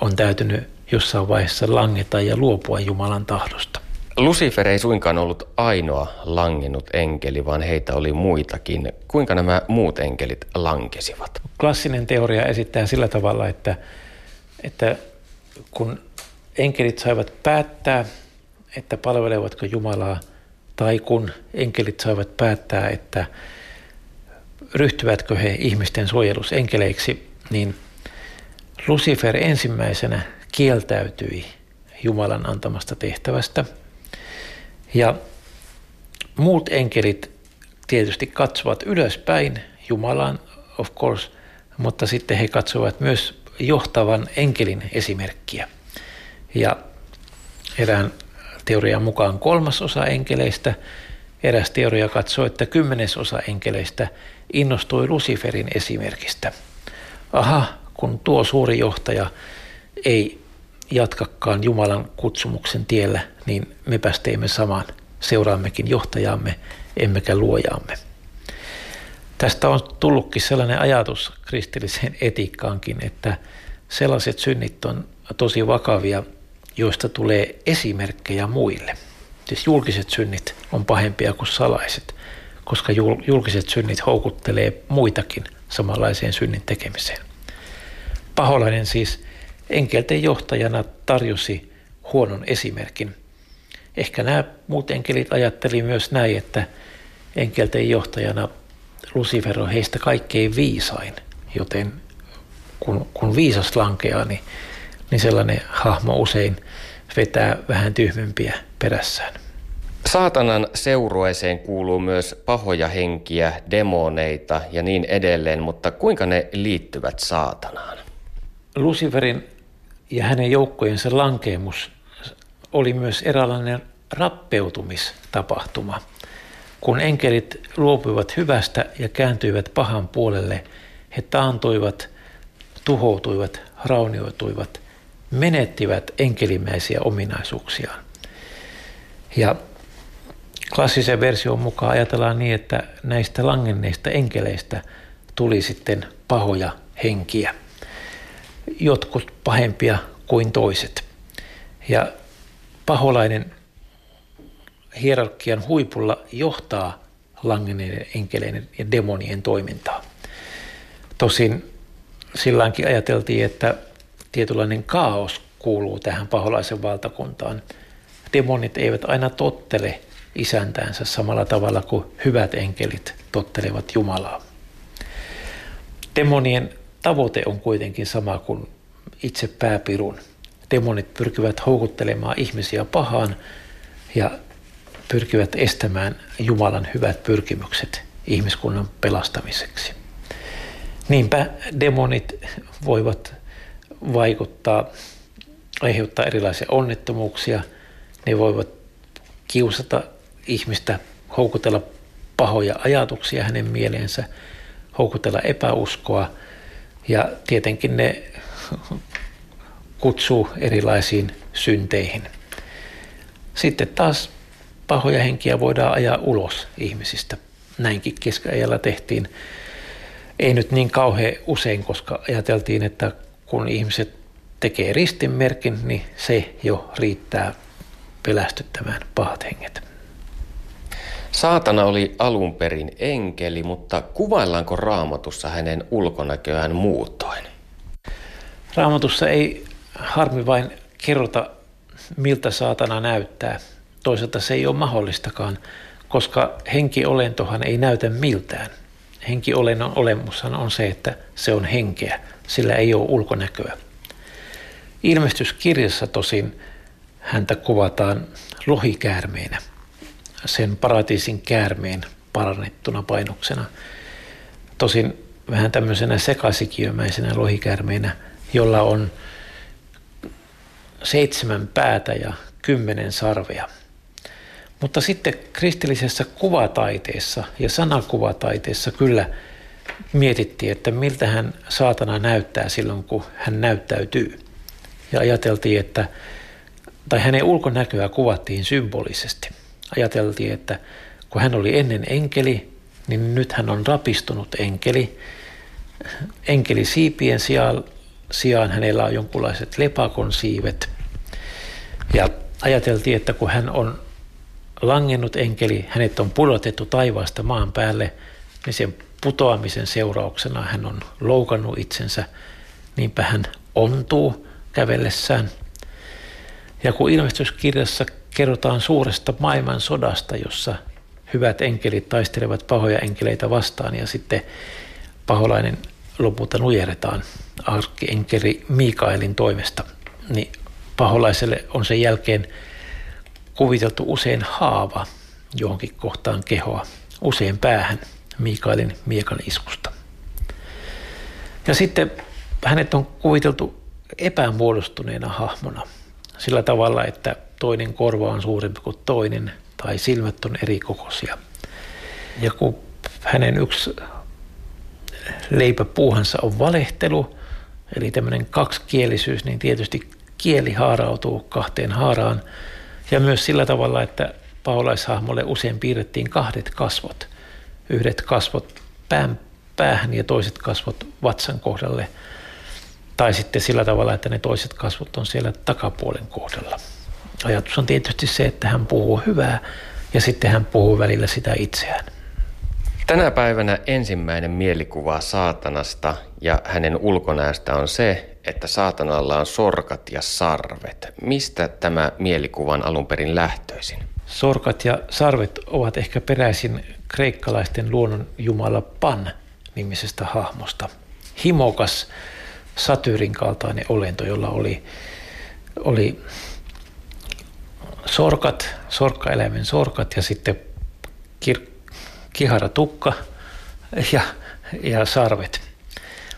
on täytynyt jossain vaiheessa langeta ja luopua Jumalan tahdosta. Lucifer ei suinkaan ollut ainoa langennut enkeli, vaan heitä oli muitakin. Kuinka nämä muut enkelit lankesivat? Klassinen teoria esittää sillä tavalla, että, että kun enkelit saivat päättää, että palvelevatko Jumalaa, tai kun enkelit saivat päättää, että ryhtyvätkö he ihmisten suojelusenkeleiksi, niin Lucifer ensimmäisenä kieltäytyi Jumalan antamasta tehtävästä. Ja muut enkelit tietysti katsovat ylöspäin Jumalaan, of course, mutta sitten he katsovat myös johtavan enkelin esimerkkiä. Ja erään teorian mukaan kolmasosa enkeleistä, eräs teoria katsoo, että kymmenesosa enkeleistä innostui Luciferin esimerkistä. Aha, kun tuo suuri johtaja ei jatkakaan Jumalan kutsumuksen tiellä, niin me teemme saman. Seuraammekin johtajamme, emmekä luojaamme. Tästä on tullutkin sellainen ajatus kristilliseen etiikkaankin, että sellaiset synnit on tosi vakavia, joista tulee esimerkkejä muille. Siis julkiset synnit on pahempia kuin salaiset, koska julkiset synnit houkuttelee muitakin samanlaiseen synnin tekemiseen. Paholainen siis enkelten johtajana tarjosi huonon esimerkin. Ehkä nämä muut enkelit ajatteli myös näin, että enkelten johtajana Lucifer on heistä kaikkein viisain, joten kun, kun viisas lankeaa, niin, niin sellainen hahmo usein vetää vähän tyhmempiä perässään. Saatanan seurueeseen kuuluu myös pahoja henkiä, demoneita ja niin edelleen, mutta kuinka ne liittyvät saatanaan? Luciferin ja hänen joukkojensa lankeemus oli myös eräänlainen rappeutumistapahtuma. Kun enkelit luopuivat hyvästä ja kääntyivät pahan puolelle, he taantuivat, tuhoutuivat, raunioituivat, menettivät enkelimäisiä ominaisuuksiaan. Ja klassisen version mukaan ajatellaan niin, että näistä langenneista enkeleistä tuli sitten pahoja henkiä jotkut pahempia kuin toiset. Ja paholainen hierarkian huipulla johtaa langenneiden enkeleiden ja demonien toimintaa. Tosin silläkin ajateltiin, että tietynlainen kaos kuuluu tähän paholaisen valtakuntaan. Demonit eivät aina tottele isäntäänsä samalla tavalla kuin hyvät enkelit tottelevat Jumalaa. Demonien tavoite on kuitenkin sama kuin itse pääpirun. Demonit pyrkivät houkuttelemaan ihmisiä pahaan ja pyrkivät estämään Jumalan hyvät pyrkimykset ihmiskunnan pelastamiseksi. Niinpä demonit voivat vaikuttaa, aiheuttaa erilaisia onnettomuuksia. Ne voivat kiusata ihmistä, houkutella pahoja ajatuksia hänen mieleensä, houkutella epäuskoa – ja tietenkin ne kutsuu erilaisiin synteihin. Sitten taas pahoja henkiä voidaan ajaa ulos ihmisistä. Näinkin keskiajalla tehtiin. Ei nyt niin kauhean usein, koska ajateltiin, että kun ihmiset tekee ristinmerkin, niin se jo riittää pelästyttämään pahat henget. Saatana oli alun perin enkeli, mutta kuvaillaanko raamatussa hänen ulkonäköään muutoin? Raamatussa ei harmi vain kerrota, miltä saatana näyttää. Toisaalta se ei ole mahdollistakaan, koska henkiolentohan ei näytä miltään. Henkiolennon olemushan on se, että se on henkeä, sillä ei ole ulkonäköä. Ilmestyskirjassa tosin häntä kuvataan lohikäärmeenä – sen paratiisin käärmeen parannettuna painoksena. Tosin vähän tämmöisenä sekasikiömäisenä lohikäärmeenä, jolla on seitsemän päätä ja kymmenen sarvea. Mutta sitten kristillisessä kuvataiteessa ja sanakuvataiteessa kyllä mietittiin, että miltä hän saatana näyttää silloin, kun hän näyttäytyy. Ja ajateltiin, että, tai hänen ulkonäköä kuvattiin symbolisesti – ajateltiin, että kun hän oli ennen enkeli, niin nyt hän on rapistunut enkeli. Enkeli siipien sijaan, sijaan hänellä on jonkunlaiset lepakon siivet. Ja ajateltiin, että kun hän on langennut enkeli, hänet on pudotettu taivaasta maan päälle, niin sen putoamisen seurauksena hän on loukannut itsensä, niinpä hän ontuu kävellessään. Ja kun ilmestyskirjassa kerrotaan suuresta maailman sodasta, jossa hyvät enkelit taistelevat pahoja enkeleitä vastaan ja sitten paholainen lopulta nujeretaan arkkienkeli Mikaelin toimesta, niin paholaiselle on sen jälkeen kuviteltu usein haava johonkin kohtaan kehoa, usein päähän Mikaelin miekan iskusta. Ja sitten hänet on kuviteltu epämuodostuneena hahmona sillä tavalla, että toinen korva on suurempi kuin toinen tai silmät on eri kokoisia. Ja kun hänen yksi leipäpuuhansa on valehtelu, eli tämmöinen kaksikielisyys, niin tietysti kieli haarautuu kahteen haaraan. Ja myös sillä tavalla, että paholaishahmolle usein piirrettiin kahdet kasvot. Yhdet kasvot pään päähän ja toiset kasvot vatsan kohdalle. Tai sitten sillä tavalla, että ne toiset kasvot on siellä takapuolen kohdalla. Ajatus on tietysti se, että hän puhuu hyvää ja sitten hän puhuu välillä sitä itseään. Tänä päivänä ensimmäinen mielikuva saatanasta ja hänen ulkonäöstä on se, että saatanalla on sorkat ja sarvet. Mistä tämä mielikuvan alun perin lähtöisin? Sorkat ja sarvet ovat ehkä peräisin kreikkalaisten luonnon jumala Pan nimisestä hahmosta. Himokas Satyrin kaltainen olento, jolla oli, oli sorkat, sorkkaeläimen sorkat ja sitten kir- kihara tukka ja, ja sarvet.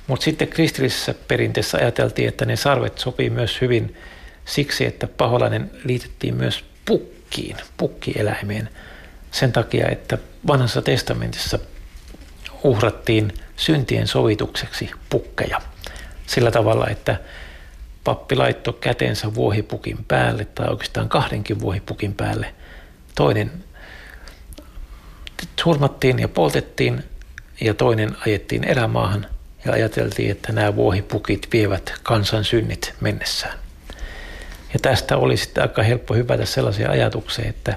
Mutta sitten kristillisessä perinteessä ajateltiin, että ne sarvet sopii myös hyvin siksi, että paholainen liitettiin myös pukkiin, pukkieläimeen. Sen takia, että vanhassa testamentissa uhrattiin syntien sovitukseksi pukkeja. Sillä tavalla, että pappi laittoi kätensä vuohipukin päälle tai oikeastaan kahdenkin vuohipukin päälle. Toinen surmattiin ja poltettiin ja toinen ajettiin erämaahan ja ajateltiin, että nämä vuohipukit vievät kansan synnit mennessään. Ja tästä oli sitten aika helppo hypätä sellaisia ajatuksia, että,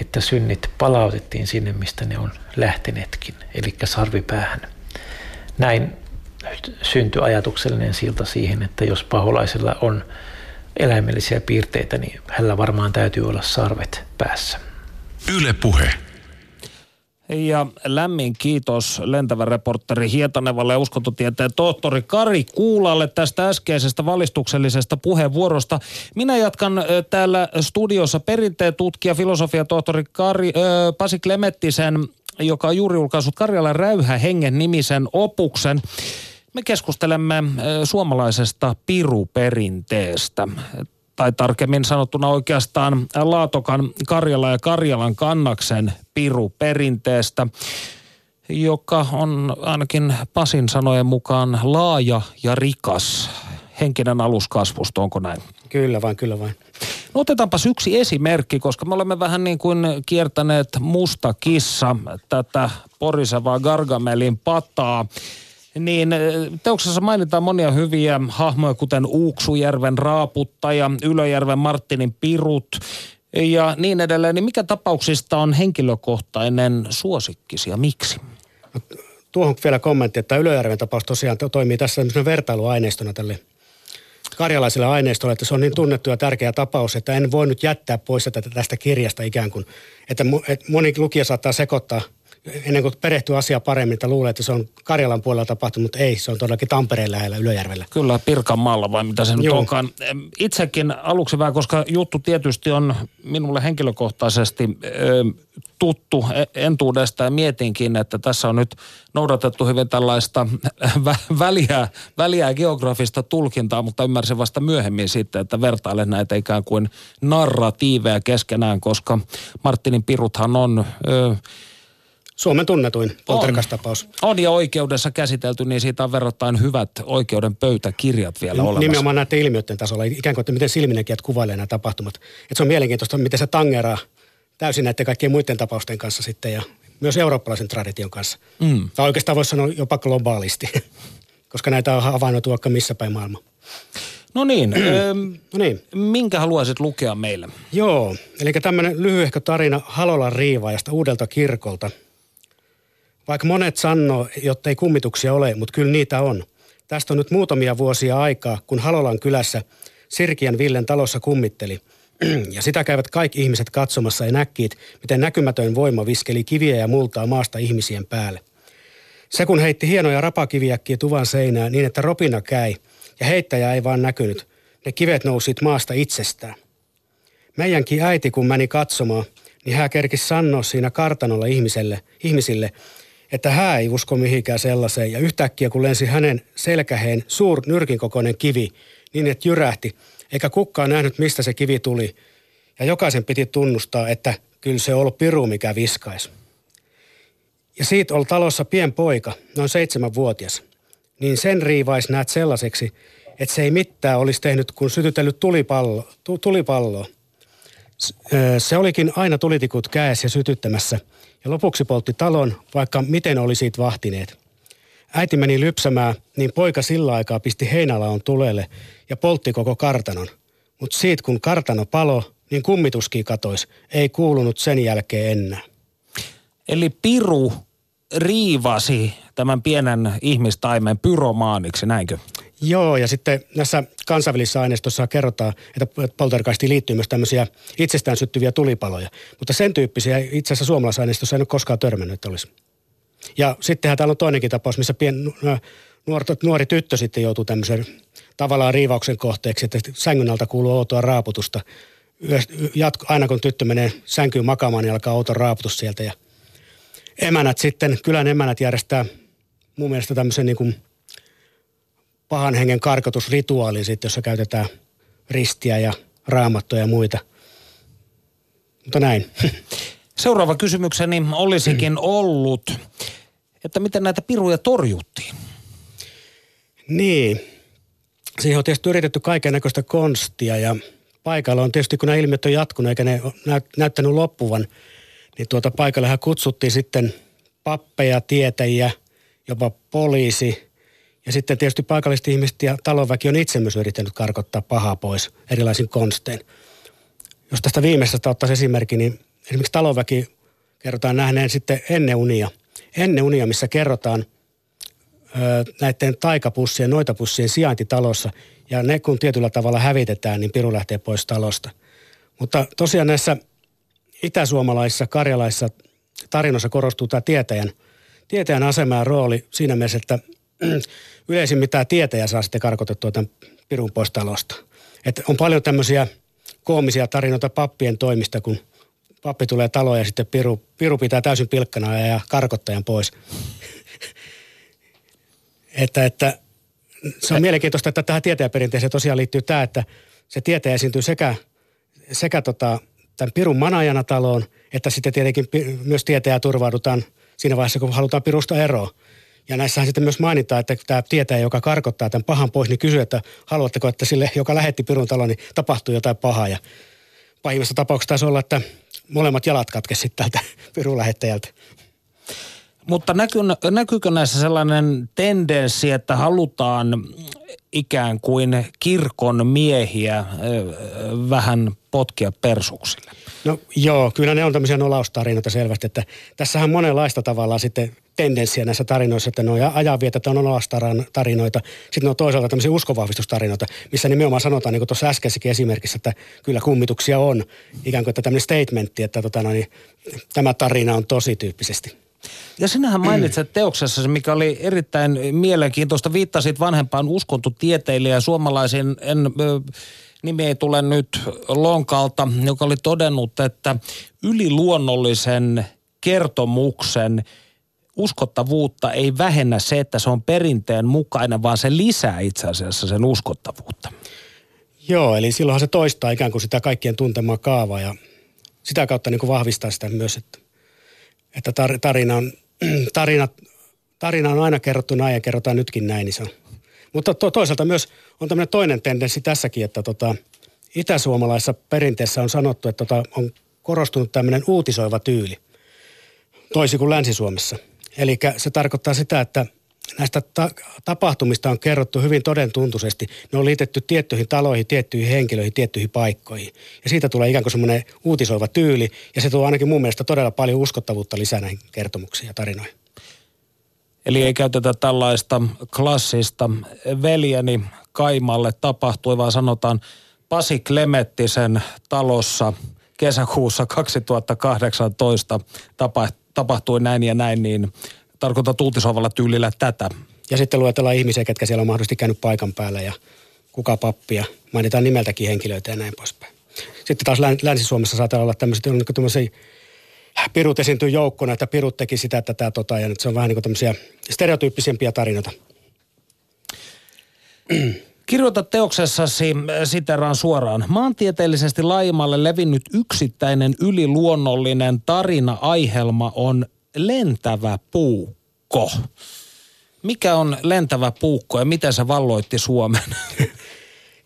että synnit palautettiin sinne, mistä ne on lähteneetkin, eli sarvipäähän. Näin syntyi ajatuksellinen silta siihen, että jos paholaisella on eläimellisiä piirteitä, niin hänellä varmaan täytyy olla sarvet päässä. Yle puhe. Ja lämmin kiitos lentävän reporteri Hietanevalle ja uskontotieteen tohtori Kari Kuulalle tästä äskeisestä valistuksellisesta puheenvuorosta. Minä jatkan täällä studiossa perinteen tutkija, filosofia tohtori Kari, äh, Pasi Klemettisen, joka on juuri julkaissut Karjalan räyhä hengen nimisen opuksen. Me keskustelemme suomalaisesta piruperinteestä tai tarkemmin sanottuna oikeastaan Laatokan Karjala ja Karjalan kannaksen piruperinteestä, joka on ainakin Pasin sanojen mukaan laaja ja rikas henkinen aluskasvusto, onko näin? Kyllä vain, kyllä vain. No otetaanpas yksi esimerkki, koska me olemme vähän niin kuin kiertäneet musta kissa tätä porisevaa Gargamelin pataa niin teoksessa mainitaan monia hyviä hahmoja, kuten Uuksujärven raaputtaja, Ylöjärven Martinin pirut ja niin edelleen. Niin mikä tapauksista on henkilökohtainen suosikkisi ja miksi? Tuohon vielä kommentti, että Ylöjärven tapaus tosiaan toimii tässä vertailuaineistona tälle karjalaiselle aineistolle, että se on niin tunnettu ja tärkeä tapaus, että en voi nyt jättää pois tätä tästä kirjasta ikään kuin. Että moni lukija saattaa sekoittaa – ennen kuin perehtyy asia paremmin, että luulee, että se on Karjalan puolella tapahtunut, mutta ei, se on todellakin Tampereen lähellä Ylöjärvellä. Kyllä, Pirkanmaalla vai mitä se nyt Joo. onkaan. Itsekin aluksi vähän, koska juttu tietysti on minulle henkilökohtaisesti ö, tuttu e, entuudesta ja mietinkin, että tässä on nyt noudatettu hyvin tällaista vä- väliä, väliä geografista tulkintaa, mutta ymmärsin vasta myöhemmin sitten, että vertailen näitä ikään kuin narratiiveja keskenään, koska Martinin piruthan on... Ö, Suomen tunnetuin polterkastapaus. On. on ja oikeudessa käsitelty, niin siitä on verrattain hyvät oikeuden pöytäkirjat vielä olemassa. Nimenomaan näiden ilmiöiden tasolla, ikään kuin, että miten silminnäkijät kuvailee nämä tapahtumat. Että se on mielenkiintoista, miten se tangeraa täysin näiden kaikkien muiden tapausten kanssa sitten ja myös eurooppalaisen tradition kanssa. Mm. Tai oikeastaan voisi sanoa jopa globaalisti, koska näitä on havainnoitu vaikka missä päin maailmaa. No niin, öö, No niin. minkä haluaisit lukea meille? Joo, eli tämmöinen lyhyehkö tarina Halolan riivaajasta uudelta kirkolta. Vaikka monet sanoo, jotta ei kummituksia ole, mutta kyllä niitä on. Tästä on nyt muutamia vuosia aikaa, kun Halolan kylässä Sirkiän Villen talossa kummitteli. Ja sitä käyvät kaikki ihmiset katsomassa ja näkkiit, miten näkymätön voima viskeli kiviä ja multaa maasta ihmisien päälle. Se kun heitti hienoja rapakiviäkkiä tuvan seinään niin, että ropina käy, ja heittäjä ei vaan näkynyt. Ne kivet nousit maasta itsestään. Meidänkin äiti, kun meni katsomaan, niin hän kerkisi sanoa siinä kartanolla ihmiselle, ihmisille, että hän ei usko mihinkään sellaiseen. Ja yhtäkkiä, kun lensi hänen selkäheen suur nyrkin kokoinen kivi, niin että jyrähti, eikä kukaan nähnyt, mistä se kivi tuli. Ja jokaisen piti tunnustaa, että kyllä se ollut piru, mikä viskaisi. Ja siitä oli talossa pien poika, noin seitsemänvuotias. Niin sen riivaisi näet sellaiseksi, että se ei mitään olisi tehnyt, kun sytytellyt tulipallo, tu, tulipalloa. Se olikin aina tulitikut käessä ja sytyttämässä. Ja lopuksi poltti talon, vaikka miten oli siitä vahtineet. Äiti meni lypsämään, niin poika sillä aikaa pisti heinälaon tulelle ja poltti koko kartanon. Mutta siitä kun kartano palo, niin kummituskin katois. Ei kuulunut sen jälkeen enää. Eli Piru riivasi tämän pienen ihmistaimen pyromaaniksi, näinkö? Joo, ja sitten näissä kansainvälisissä aineistossa kerrotaan, että poltergeistiin liittyy myös tämmöisiä itsestään syttyviä tulipaloja. Mutta sen tyyppisiä itse asiassa suomalaisessa aineistossa en ole koskaan törmännyt, että olisi. Ja sittenhän täällä on toinenkin tapaus, missä pien, nuori, nuori tyttö sitten joutuu tämmöisen tavallaan riivauksen kohteeksi, että sängyn alta kuuluu outoa raaputusta. Jatko, aina kun tyttö menee sänkyyn makaamaan, niin alkaa outo raaputus sieltä. Ja emänät sitten, kylän emänät järjestää mun mielestä tämmöisen niin kuin pahan hengen karkotusrituaali sitten, jossa käytetään ristiä ja raamattoja ja muita. Mutta näin. Seuraava kysymykseni olisikin ollut, että miten näitä piruja torjuttiin? niin. Siihen on tietysti yritetty kaiken näköistä konstia ja paikalla on tietysti, kun nämä ilmiöt on jatkunut eikä ne näyttänyt loppuvan, niin tuota paikallahan kutsuttiin sitten pappeja, tietäjiä, jopa poliisi. Ja sitten tietysti paikalliset ihmiset ja talonväki on itse myös yrittänyt karkottaa pahaa pois erilaisin konstein. Jos tästä viimeisestä ottaisi esimerkki, niin esimerkiksi talonväki kerrotaan nähneen sitten ennen unia. Ennen unia, missä kerrotaan ö, näiden taikapussien, noitapussien sijainti talossa. Ja ne kun tietyllä tavalla hävitetään, niin piru lähtee pois talosta. Mutta tosiaan näissä itäsuomalaisissa, karjalaisissa tarinoissa korostuu tämä tietäjän, tietäjän asema ja rooli siinä mielessä, että yleisimmin tämä tietäjä saa sitten karkotettua tämän pirun pois talosta. Et on paljon tämmöisiä koomisia tarinoita pappien toimista, kun pappi tulee taloon ja sitten piru, piru pitää täysin pilkkana ja karkottajan pois. että, että se on mielenkiintoista, että tähän tietäjäperinteeseen tosiaan liittyy tämä, että se tietäjä esiintyy sekä, sekä tota, tämän pirun manajana taloon, että sitten tietenkin myös tietäjää turvaudutaan siinä vaiheessa, kun halutaan pirusta eroa. Ja näissähän sitten myös mainitaan, että tämä tietäjä, joka karkottaa tämän pahan pois, niin kysyy, että haluatteko, että sille, joka lähetti pirun taloon, niin tapahtuu jotain pahaa. Ja pahimmassa tapauksessa taisi olla, että molemmat jalat katkesivat tältä pirun lähettäjältä. Mutta näky, näkyykö näissä sellainen tendenssi, että halutaan ikään kuin kirkon miehiä vähän potkia persuksille? No joo, kyllä ne on tämmöisiä nolaustarinoita selvästi, että tässähän on monenlaista tavalla sitten tendenssiä näissä tarinoissa, että ne on ajanvietä, on nolaustarinoita. Sitten ne on toisaalta tämmöisiä uskonvahvistustarinoita, missä nimenomaan sanotaan, niin kuin tuossa äskeisessäkin esimerkissä, että kyllä kummituksia on. Ikään kuin että tämmöinen statementti, että tota, no, niin, tämä tarina on tosi tyyppisesti. Ja sinähän mainitsit teoksessa, mikä oli erittäin mielenkiintoista. Viittasit vanhempaan uskontotieteilijöön suomalaisiin, en, nimi ei tule nyt lonkalta, joka oli todennut, että yliluonnollisen kertomuksen uskottavuutta ei vähennä se, että se on perinteen mukainen, vaan se lisää itse asiassa sen uskottavuutta. Joo, eli silloinhan se toistaa ikään kuin sitä kaikkien tuntemaa kaavaa ja sitä kautta niin kuin vahvistaa sitä myös, että, että tar- tarina, on, tarina, tarina on aina kerrottu näin ja kerrotaan nytkin näin, niin se on. Mutta to, toisaalta myös on tämmöinen toinen tendenssi tässäkin, että tota, itäsuomalaisessa perinteessä on sanottu, että tota, on korostunut tämmöinen uutisoiva tyyli, toisin kuin Länsi-Suomessa. Eli se tarkoittaa sitä, että näistä ta- tapahtumista on kerrottu hyvin todentuntuisesti. Ne on liitetty tiettyihin taloihin, tiettyihin henkilöihin, tiettyihin paikkoihin. Ja siitä tulee ikään kuin semmoinen uutisoiva tyyli, ja se tuo ainakin mun mielestä todella paljon uskottavuutta lisää näihin kertomuksiin ja tarinoihin. Eli ei käytetä tällaista klassista veljeni Kaimalle tapahtui, vaan sanotaan Pasi Klemettisen talossa kesäkuussa 2018 tapahtui näin ja näin, niin tarkoitan uutisoivalla tyylillä tätä. Ja sitten luetellaan ihmisiä, ketkä siellä on mahdollisesti käynyt paikan päällä ja kuka pappia. Mainitaan nimeltäkin henkilöitä ja näin poispäin. Sitten taas Länsi-Suomessa saattaa olla tämmöiset, on niin tämmöisiä pirut esiintyy joukkona, että pirut teki sitä, tätä, tota, ja nyt se on vähän niin kuin tämmöisiä stereotyyppisempiä tarinoita. Kirjoita teoksessasi, siteraan suoraan, maantieteellisesti laimalle levinnyt yksittäinen yliluonnollinen tarina-aihelma on lentävä puukko. Mikä on lentävä puukko ja miten se valloitti Suomen?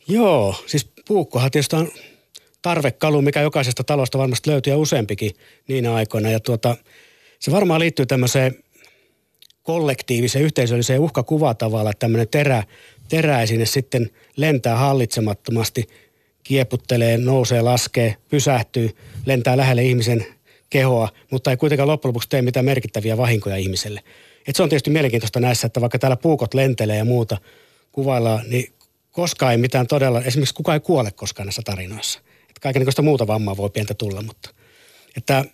Joo, siis puukkohan tietysti on tarvekalu, mikä jokaisesta talosta varmasti löytyy ja useampikin niinä aikoina. Ja tuota, se varmaan liittyy tämmöiseen kollektiiviseen, yhteisölliseen uhkakuvatavalla, että tämmöinen terä, teräisine sitten lentää hallitsemattomasti, kieputtelee, nousee, laskee, pysähtyy, lentää lähelle ihmisen kehoa, mutta ei kuitenkaan loppujen lopuksi tee mitään merkittäviä vahinkoja ihmiselle. Et se on tietysti mielenkiintoista näissä, että vaikka täällä puukot lentelee ja muuta kuvaillaan, niin koskaan ei mitään todella, esimerkiksi kukaan ei kuole koskaan näissä tarinoissa. Että kaikenlaista muuta vammaa voi pientä tulla, mutta että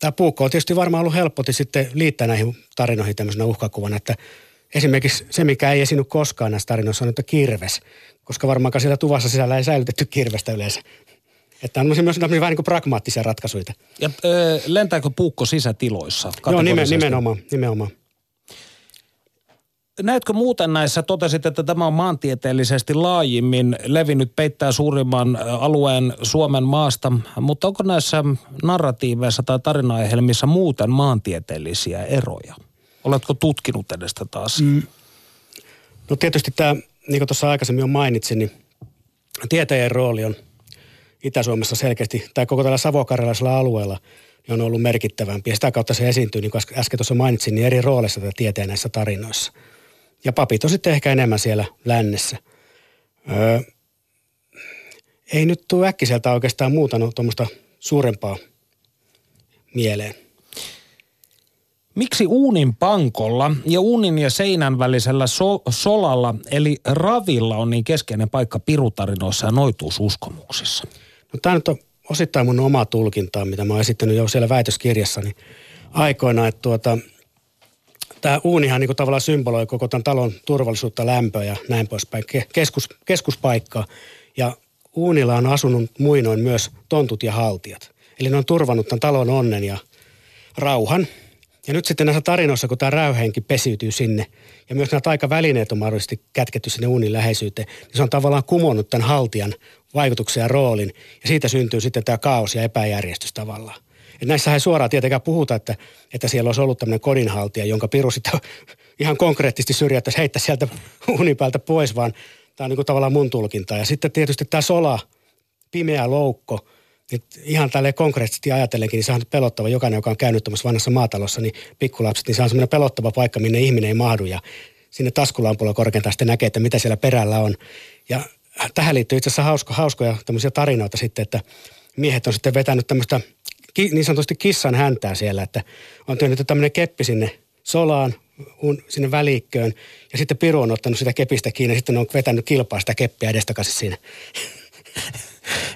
tämä puukko on tietysti varmaan ollut helposti sitten liittää näihin tarinoihin tämmöisenä uhkakuvana, että esimerkiksi se, mikä ei esiinny koskaan näissä tarinoissa on, että kirves, koska varmaankaan siellä tuvassa sisällä ei säilytetty kirvestä yleensä. Että on myös vähän niin kuin pragmaattisia ratkaisuja. Ja ö, lentääkö puukko sisätiloissa? Joo, nimen, nimenomaan, nimenomaan. Näetkö muuten näissä, totesit, että tämä on maantieteellisesti laajimmin levinnyt, peittää suurimman alueen Suomen maasta, mutta onko näissä narratiiveissa tai tarinaohjelmissa muuten maantieteellisiä eroja? Oletko tutkinut edestä taas? Mm. No tietysti tämä, niin kuin tuossa aikaisemmin jo mainitsin, niin tietäjän rooli on Itä-Suomessa selkeästi, tai koko tällä savokarjalaisella alueella, niin on ollut merkittävämpi. Ja sitä kautta se esiintyy, niin kuin äsken tuossa mainitsin, niin eri rooleissa tätä tieteen näissä tarinoissa. Ja papit on sitten ehkä enemmän siellä lännessä. Öö, ei nyt tule äkkiseltä oikeastaan muuta no, tuommoista suurempaa mieleen. Miksi uunin pankolla ja uunin ja seinän välisellä so- solalla eli ravilla on niin keskeinen paikka pirutarinoissa ja noituususkomuksissa? No tämä nyt on osittain mun oma tulkintaa, mitä mä oon esittänyt jo siellä väitöskirjassani aikoina, että tuota, tämä uunihan niin tavallaan symboloi koko tämän talon turvallisuutta, lämpöä ja näin poispäin, keskus, keskuspaikkaa. Ja uunilla on asunut muinoin myös tontut ja haltijat. Eli ne on turvannut tämän talon onnen ja rauhan – ja nyt sitten näissä tarinoissa, kun tämä räyhenki pesiytyy sinne, ja myös nämä taikavälineet on mahdollisesti kätketty sinne uunin läheisyyteen, niin se on tavallaan kumonnut tämän haltijan vaikutuksen ja roolin, ja siitä syntyy sitten tämä kaos ja epäjärjestys tavallaan. Et näissä ei suoraan tietenkään puhuta, että, että siellä olisi ollut tämmöinen kodinhaltija, jonka piru sitten ihan konkreettisesti syrjäyttäisi heittää sieltä uunin päältä pois, vaan tämä on niin kuin tavallaan mun tulkinta. Ja sitten tietysti tämä sola, pimeä loukko – nyt ihan tälle konkreettisesti ajatellenkin, niin se on pelottava. Jokainen, joka on käynyt tuommoisessa vanhassa maatalossa, niin pikkulapset, niin se on semmoinen pelottava paikka, minne ihminen ei mahdu. Ja sinne taskulampulla korkeintaan sitten näkee, että mitä siellä perällä on. Ja tähän liittyy itse asiassa hausko, hauskoja tämmöisiä tarinoita sitten, että miehet on sitten vetänyt tämmöistä niin sanotusti kissan häntää siellä, että on työnnetty tämmöinen keppi sinne solaan, sinne välikköön, ja sitten Piru on ottanut sitä kepistä kiinni, ja sitten on vetänyt kilpaa sitä keppiä edestakaisin siinä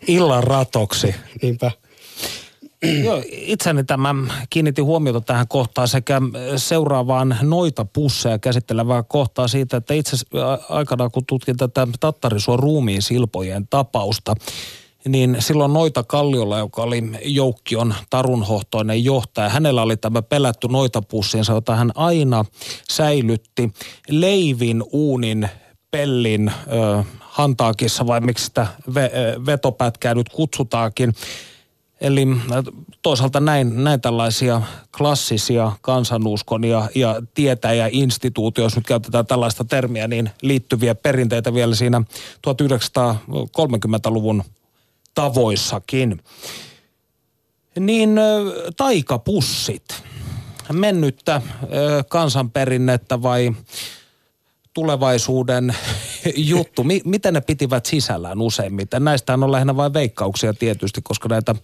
illan ratoksi. Niinpä. Joo, itseni tämä kiinnitti huomiota tähän kohtaan sekä seuraavaan noita pusseja käsittelevää kohtaa siitä, että itse aikana kun tutkin tätä Tattarisuon ruumiin silpojen tapausta, niin silloin Noita Kalliolla, joka oli joukkion tarunhohtoinen johtaja, hänellä oli tämä pelätty noitapussinsa, jota hän aina säilytti leivin uunin pellin ö, hantaakissa vai miksi sitä ve, vetopätkää nyt kutsutaankin. Eli toisaalta näin, näin tällaisia klassisia kansanuskon ja, ja tietäjäinstituutio, jos nyt käytetään tällaista termiä, niin liittyviä perinteitä vielä siinä 1930-luvun tavoissakin. Niin taikapussit mennyttä ö, kansanperinnettä vai tulevaisuuden juttu? Mi- miten ne pitivät sisällään useimmiten? Näistä on lähinnä vain veikkauksia tietysti, koska näitä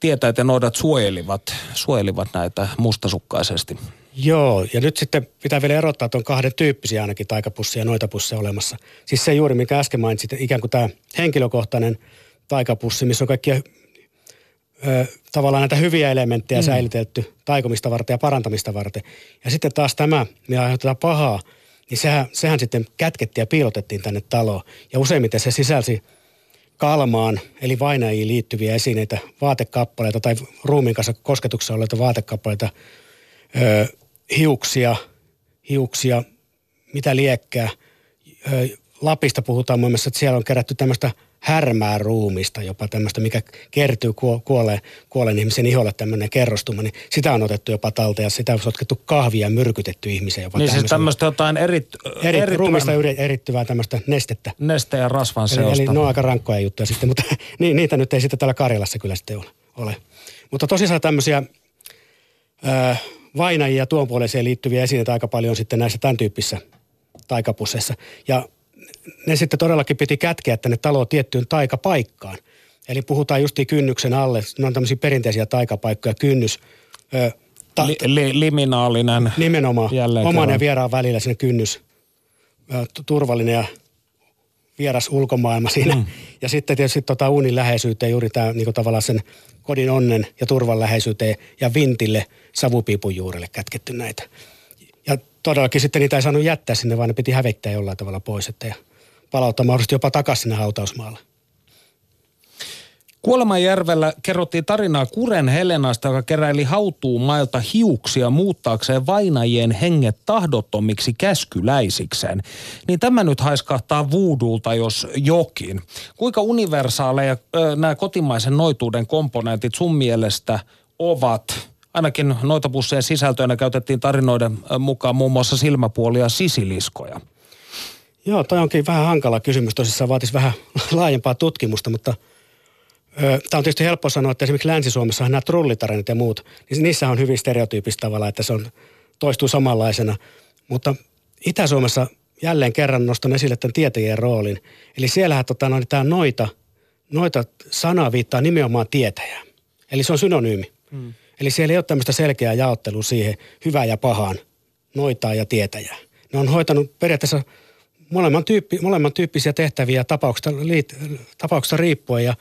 tietäjät ja noidat suojelivat, suojelivat näitä mustasukkaisesti. Joo, ja nyt sitten pitää vielä erottaa, että on kahden tyyppisiä ainakin taikapusseja ja noita pusseja olemassa. Siis se juuri, mikä äsken mainitsit, ikään kuin tämä henkilökohtainen taikapussi, missä on kaikkia ö, tavallaan näitä hyviä elementtejä mm. säilytetty taikomista varten ja parantamista varten. Ja sitten taas tämä, mikä aiheuttaa pahaa, niin sehän, sehän sitten kätkettiin ja piilotettiin tänne taloon. Ja useimmiten se sisälsi kalmaan, eli vainajiin liittyviä esineitä, vaatekappaleita tai ruumiin kanssa kosketuksessa olleita vaatekappaleita, ö, hiuksia, hiuksia, mitä liekkää. Ö, Lapista puhutaan muun muassa, että siellä on kerätty tämmöistä härmää ruumista, jopa tämmöistä, mikä kertyy kuolleen, kuolleen ihmisen iholle tämmöinen kerrostuma, niin sitä on otettu jopa talteen ja sitä on sotkettu kahvia ja myrkytetty ihmisen jopa. Niin siis tämmöistä jotain erit, eri, erittyvää, ruumista erittyvää tämmöistä nestettä. Neste ja rasvan seosta. Eli, eli ne on aika rankkoja juttuja sitten, mutta niitä nyt ei sitten täällä Karjalassa kyllä sitten ole. Mutta tosissaan tämmöisiä äh, vainajia tuon puoleiseen liittyviä esineitä aika paljon sitten näissä tämän tyyppisissä taikapusseissa. Ja ne sitten todellakin piti kätkeä tänne taloon tiettyyn taikapaikkaan. Eli puhutaan justi kynnyksen alle. Ne on tämmöisiä perinteisiä taikapaikkoja, kynnys. Ö, ta- li, li, liminaalinen. Nimenomaan. Oman kerran. ja vieraan välillä sinne kynnys. Ö, turvallinen ja vieras ulkomaailma siinä. Mm. Ja sitten tietysti tota uunin läheisyyteen juuri tämä niin tavallaan sen kodin onnen ja turvan läheisyyteen ja vintille savupiipun juurelle kätketty näitä. Ja todellakin sitten niitä ei saanut jättää sinne, vaan ne piti hävittää jollain tavalla pois, että ja palauttaa mahdollisesti jopa takaisin sinne hautausmaalle. Kuolemanjärvellä kerrottiin tarinaa Kuren Helenasta, joka keräili hautuu mailta hiuksia muuttaakseen vainajien henget tahdottomiksi käskyläisikseen. Niin tämä nyt haiskahtaa vuudulta, jos jokin. Kuinka universaaleja nämä kotimaisen noituuden komponentit sun mielestä ovat? Ainakin noita bussejen sisältöönä käytettiin tarinoiden mukaan muun muassa silmäpuolia sisiliskoja. Joo, toi onkin vähän hankala kysymys. Tosissaan vaatisi vähän laajempaa tutkimusta, mutta Tämä on tietysti helppo sanoa, että esimerkiksi Länsi-Suomessa nämä trullitarinat ja muut, niin niissä on hyvin stereotyyppistä tavalla, että se on, toistuu samanlaisena. Mutta Itä-Suomessa jälleen kerran nostan esille tämän tietäjien roolin. Eli siellähän tota, no, tämä noita, noita sana viittaa nimenomaan tietäjään. Eli se on synonyymi. Hmm. Eli siellä ei ole tämmöistä selkeää jaottelua siihen hyvään ja pahaan, noitaa ja tietäjää. Ne on hoitanut periaatteessa molemman, tyyppi, molemman tyyppisiä tehtäviä tapauksista, liit, tapauksista riippuen ja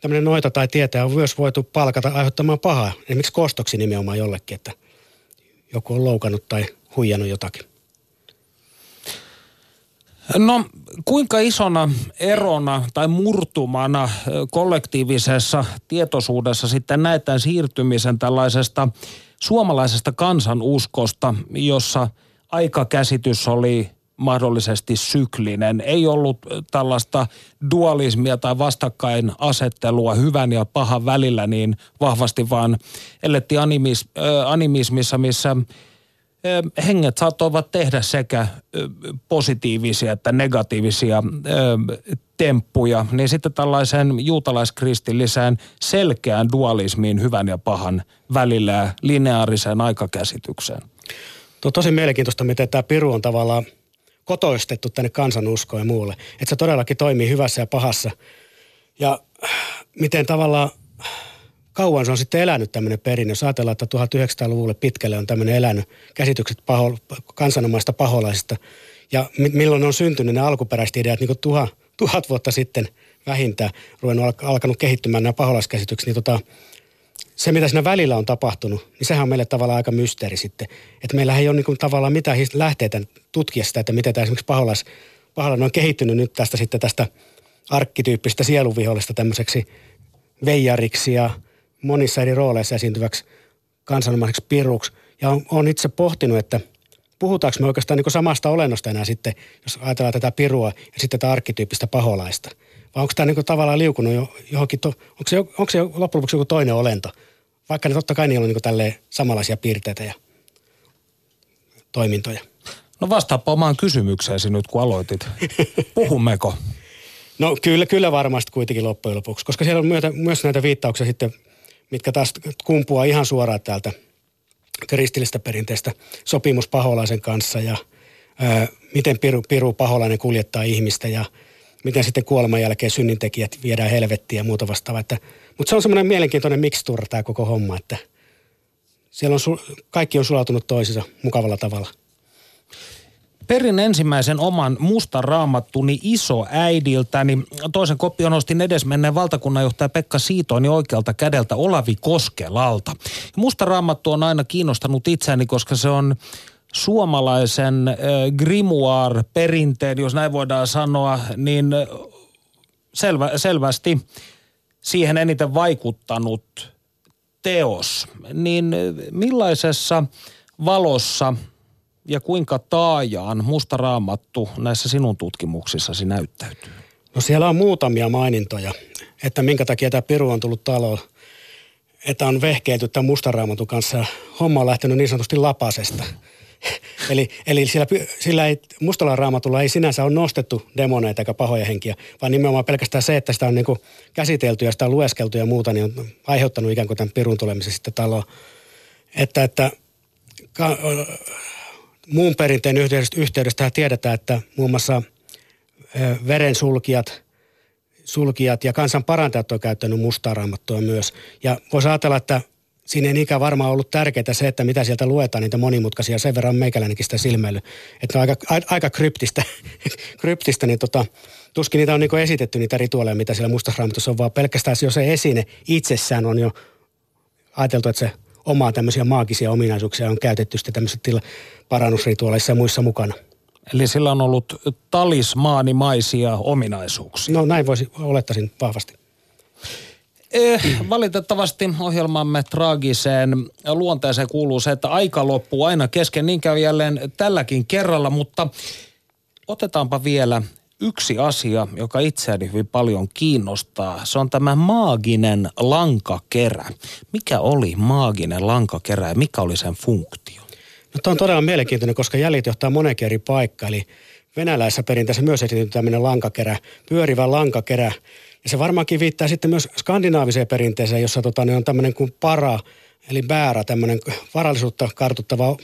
tämmöinen noita tai tietäjä on myös voitu palkata aiheuttamaan pahaa, esimerkiksi kostoksi nimenomaan jollekin, että joku on loukannut tai huijannut jotakin. No kuinka isona erona tai murtumana kollektiivisessa tietoisuudessa sitten näetään siirtymisen tällaisesta suomalaisesta kansanuskosta, jossa aikakäsitys oli mahdollisesti syklinen. Ei ollut tällaista dualismia tai vastakkainasettelua hyvän ja pahan välillä niin vahvasti, vaan elettiin animis, äh, animismissa, missä äh, henget saattoivat tehdä sekä äh, positiivisia että negatiivisia äh, temppuja, niin sitten tällaisen juutalaiskristilliseen selkeään dualismiin hyvän ja pahan välillä ja lineaariseen aikakäsitykseen. Tuo on tosi mielenkiintoista, miten tämä Piru on tavallaan – kotoistettu tänne kansanuskoon ja muulle. Että se todellakin toimii hyvässä ja pahassa. Ja miten tavallaan kauan se on sitten elänyt tämmöinen perinne. Jos ajatellaan, että 1900-luvulle pitkälle on tämmöinen elänyt käsitykset paho, kansanomaista paholaisista. Ja milloin on syntynyt ne alkuperäiset ideat, niin kuin tuhat, tuhat vuotta sitten vähintään ruvennut alkanut kehittymään nämä paholaiskäsitykset, niin tota, se, mitä siinä välillä on tapahtunut, niin sehän on meille tavallaan aika mysteeri sitten. Että meillä ei ole niin kuin tavallaan mitään lähteitä tutkia sitä, että miten tämä esimerkiksi paholais, paholainen on kehittynyt nyt tästä sitten tästä arkkityyppistä sieluvihollista tämmöiseksi veijariksi ja monissa eri rooleissa esiintyväksi kansanomaiseksi piruksi. Ja on, on itse pohtinut, että puhutaanko me oikeastaan niin samasta olennosta enää sitten, jos ajatellaan tätä pirua ja sitten tätä arkkityyppistä paholaista – vai onko tämä niin tavallaan liukunut jo johonkin, to, onko, se, onko se loppujen lopuksi joku toinen olento? Vaikka ne totta kai niillä on niin tälleen samanlaisia piirteitä ja toimintoja. No vastaappa omaan kysymykseesi nyt, kun aloitit. Puhummeko? No kyllä, kyllä varmasti kuitenkin loppujen lopuksi, koska siellä on myötä, myös näitä viittauksia sitten, mitkä taas kumpuaa ihan suoraan täältä kristillistä perinteistä sopimus paholaisen kanssa ja ää, miten piru, piru paholainen kuljettaa ihmistä ja miten sitten kuoleman jälkeen synnintekijät viedään helvettiin ja muuta vastaavaa. Mutta se on semmoinen mielenkiintoinen mikstura tämä koko homma, että siellä on, kaikki on sulautunut toisensa mukavalla tavalla. Perin ensimmäisen oman mustan raamattuni iso äidiltäni. Toisen kopion ostin edesmenneen valtakunnanjohtaja Pekka Siitoini oikealta kädeltä Olavi Koskelalta. Musta raamattu on aina kiinnostanut itseäni, koska se on suomalaisen grimoire-perinteen, jos näin voidaan sanoa, niin selvä, selvästi siihen eniten vaikuttanut teos. Niin millaisessa valossa – ja kuinka taajaan musta raamattu näissä sinun tutkimuksissasi näyttäytyy? No siellä on muutamia mainintoja, että minkä takia tämä Piru on tullut taloon. Että on vehkeilty tämän mustaraamatun kanssa. Homma on lähtenyt niin sanotusti lapasesta. eli, eli sillä, sillä ei, mustalla raamatulla ei sinänsä ole nostettu demoneita eikä pahoja henkiä, vaan nimenomaan pelkästään se, että sitä on niin käsitelty ja sitä on lueskeltu ja muuta, niin on aiheuttanut ikään kuin tämän pirun tulemisen sitten taloon. Että, että ka, muun perinteen yhteydestä, yhteydestä tiedetään, että muun muassa verensulkijat sulkijat ja kansan parantajat on käyttänyt mustaa raamattua myös. Ja voisi ajatella, että siinä ei niinkään varmaan ollut tärkeää se, että mitä sieltä luetaan, niitä monimutkaisia. Sen verran meikäläinenkin sitä silmäily. Että on aika, aika kryptistä, kryptistä niin tota, tuskin niitä on niin esitetty niitä rituaaleja, mitä siellä mustassa raamatussa on, vaan pelkästään jo se esine itsessään on jo ajateltu, että se omaa tämmöisiä maagisia ominaisuuksia on käytetty sitten tämmöisissä tila- parannusrituaaleissa ja muissa mukana. Eli sillä on ollut talismaanimaisia ominaisuuksia. No näin voisi, olettaisin vahvasti. Eh, valitettavasti ohjelmamme traagiseen luonteeseen kuuluu se, että aika loppuu aina kesken. Niin käy jälleen tälläkin kerralla, mutta otetaanpa vielä yksi asia, joka itseäni hyvin paljon kiinnostaa. Se on tämä maaginen lankakerä. Mikä oli maaginen lankakerä ja mikä oli sen funktio? No, tämä on todella mielenkiintoinen, koska jäljet johtaa monenkin eri paikkaan. Eli venäläisessä perinteessä myös esitetty tämmöinen lankakerä, pyörivä lankakerä. Se varmaankin viittaa sitten myös skandinaaviseen perinteeseen, jossa tota, ne on tämmöinen kuin para, eli bäärä, tämmöinen varallisuutta kartuttava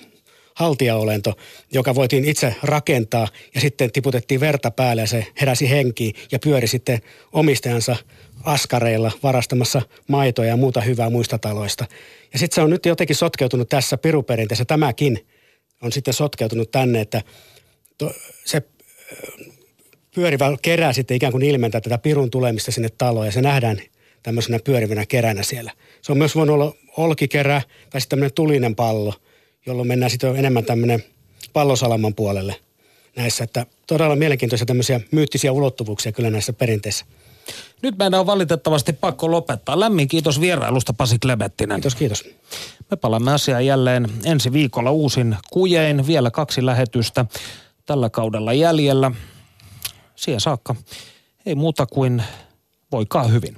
haltiaolento, joka voitiin itse rakentaa ja sitten tiputettiin verta päälle ja se heräsi henkiin ja pyöri sitten omistajansa askareilla varastamassa maitoja ja muuta hyvää muista taloista. Ja sitten se on nyt jotenkin sotkeutunut tässä piruperinteessä, tämäkin on sitten sotkeutunut tänne, että se pyörivä kerää sitten ikään kuin ilmentää tätä pirun tulemista sinne taloon ja se nähdään tämmöisenä pyörivänä keränä siellä. Se on myös voinut olla olkikerä tai sitten tämmöinen tulinen pallo – jolloin mennään sitten enemmän tämmöinen pallosalaman puolelle näissä. Että todella mielenkiintoisia tämmöisiä myyttisiä ulottuvuuksia kyllä näissä perinteissä. Nyt meidän on valitettavasti pakko lopettaa. Lämmin kiitos vierailusta Pasi Klebettinen. Kiitos, kiitos. Me palaamme asiaan jälleen ensi viikolla uusin kujein. Vielä kaksi lähetystä tällä kaudella jäljellä. Siihen saakka ei muuta kuin voikaa hyvin.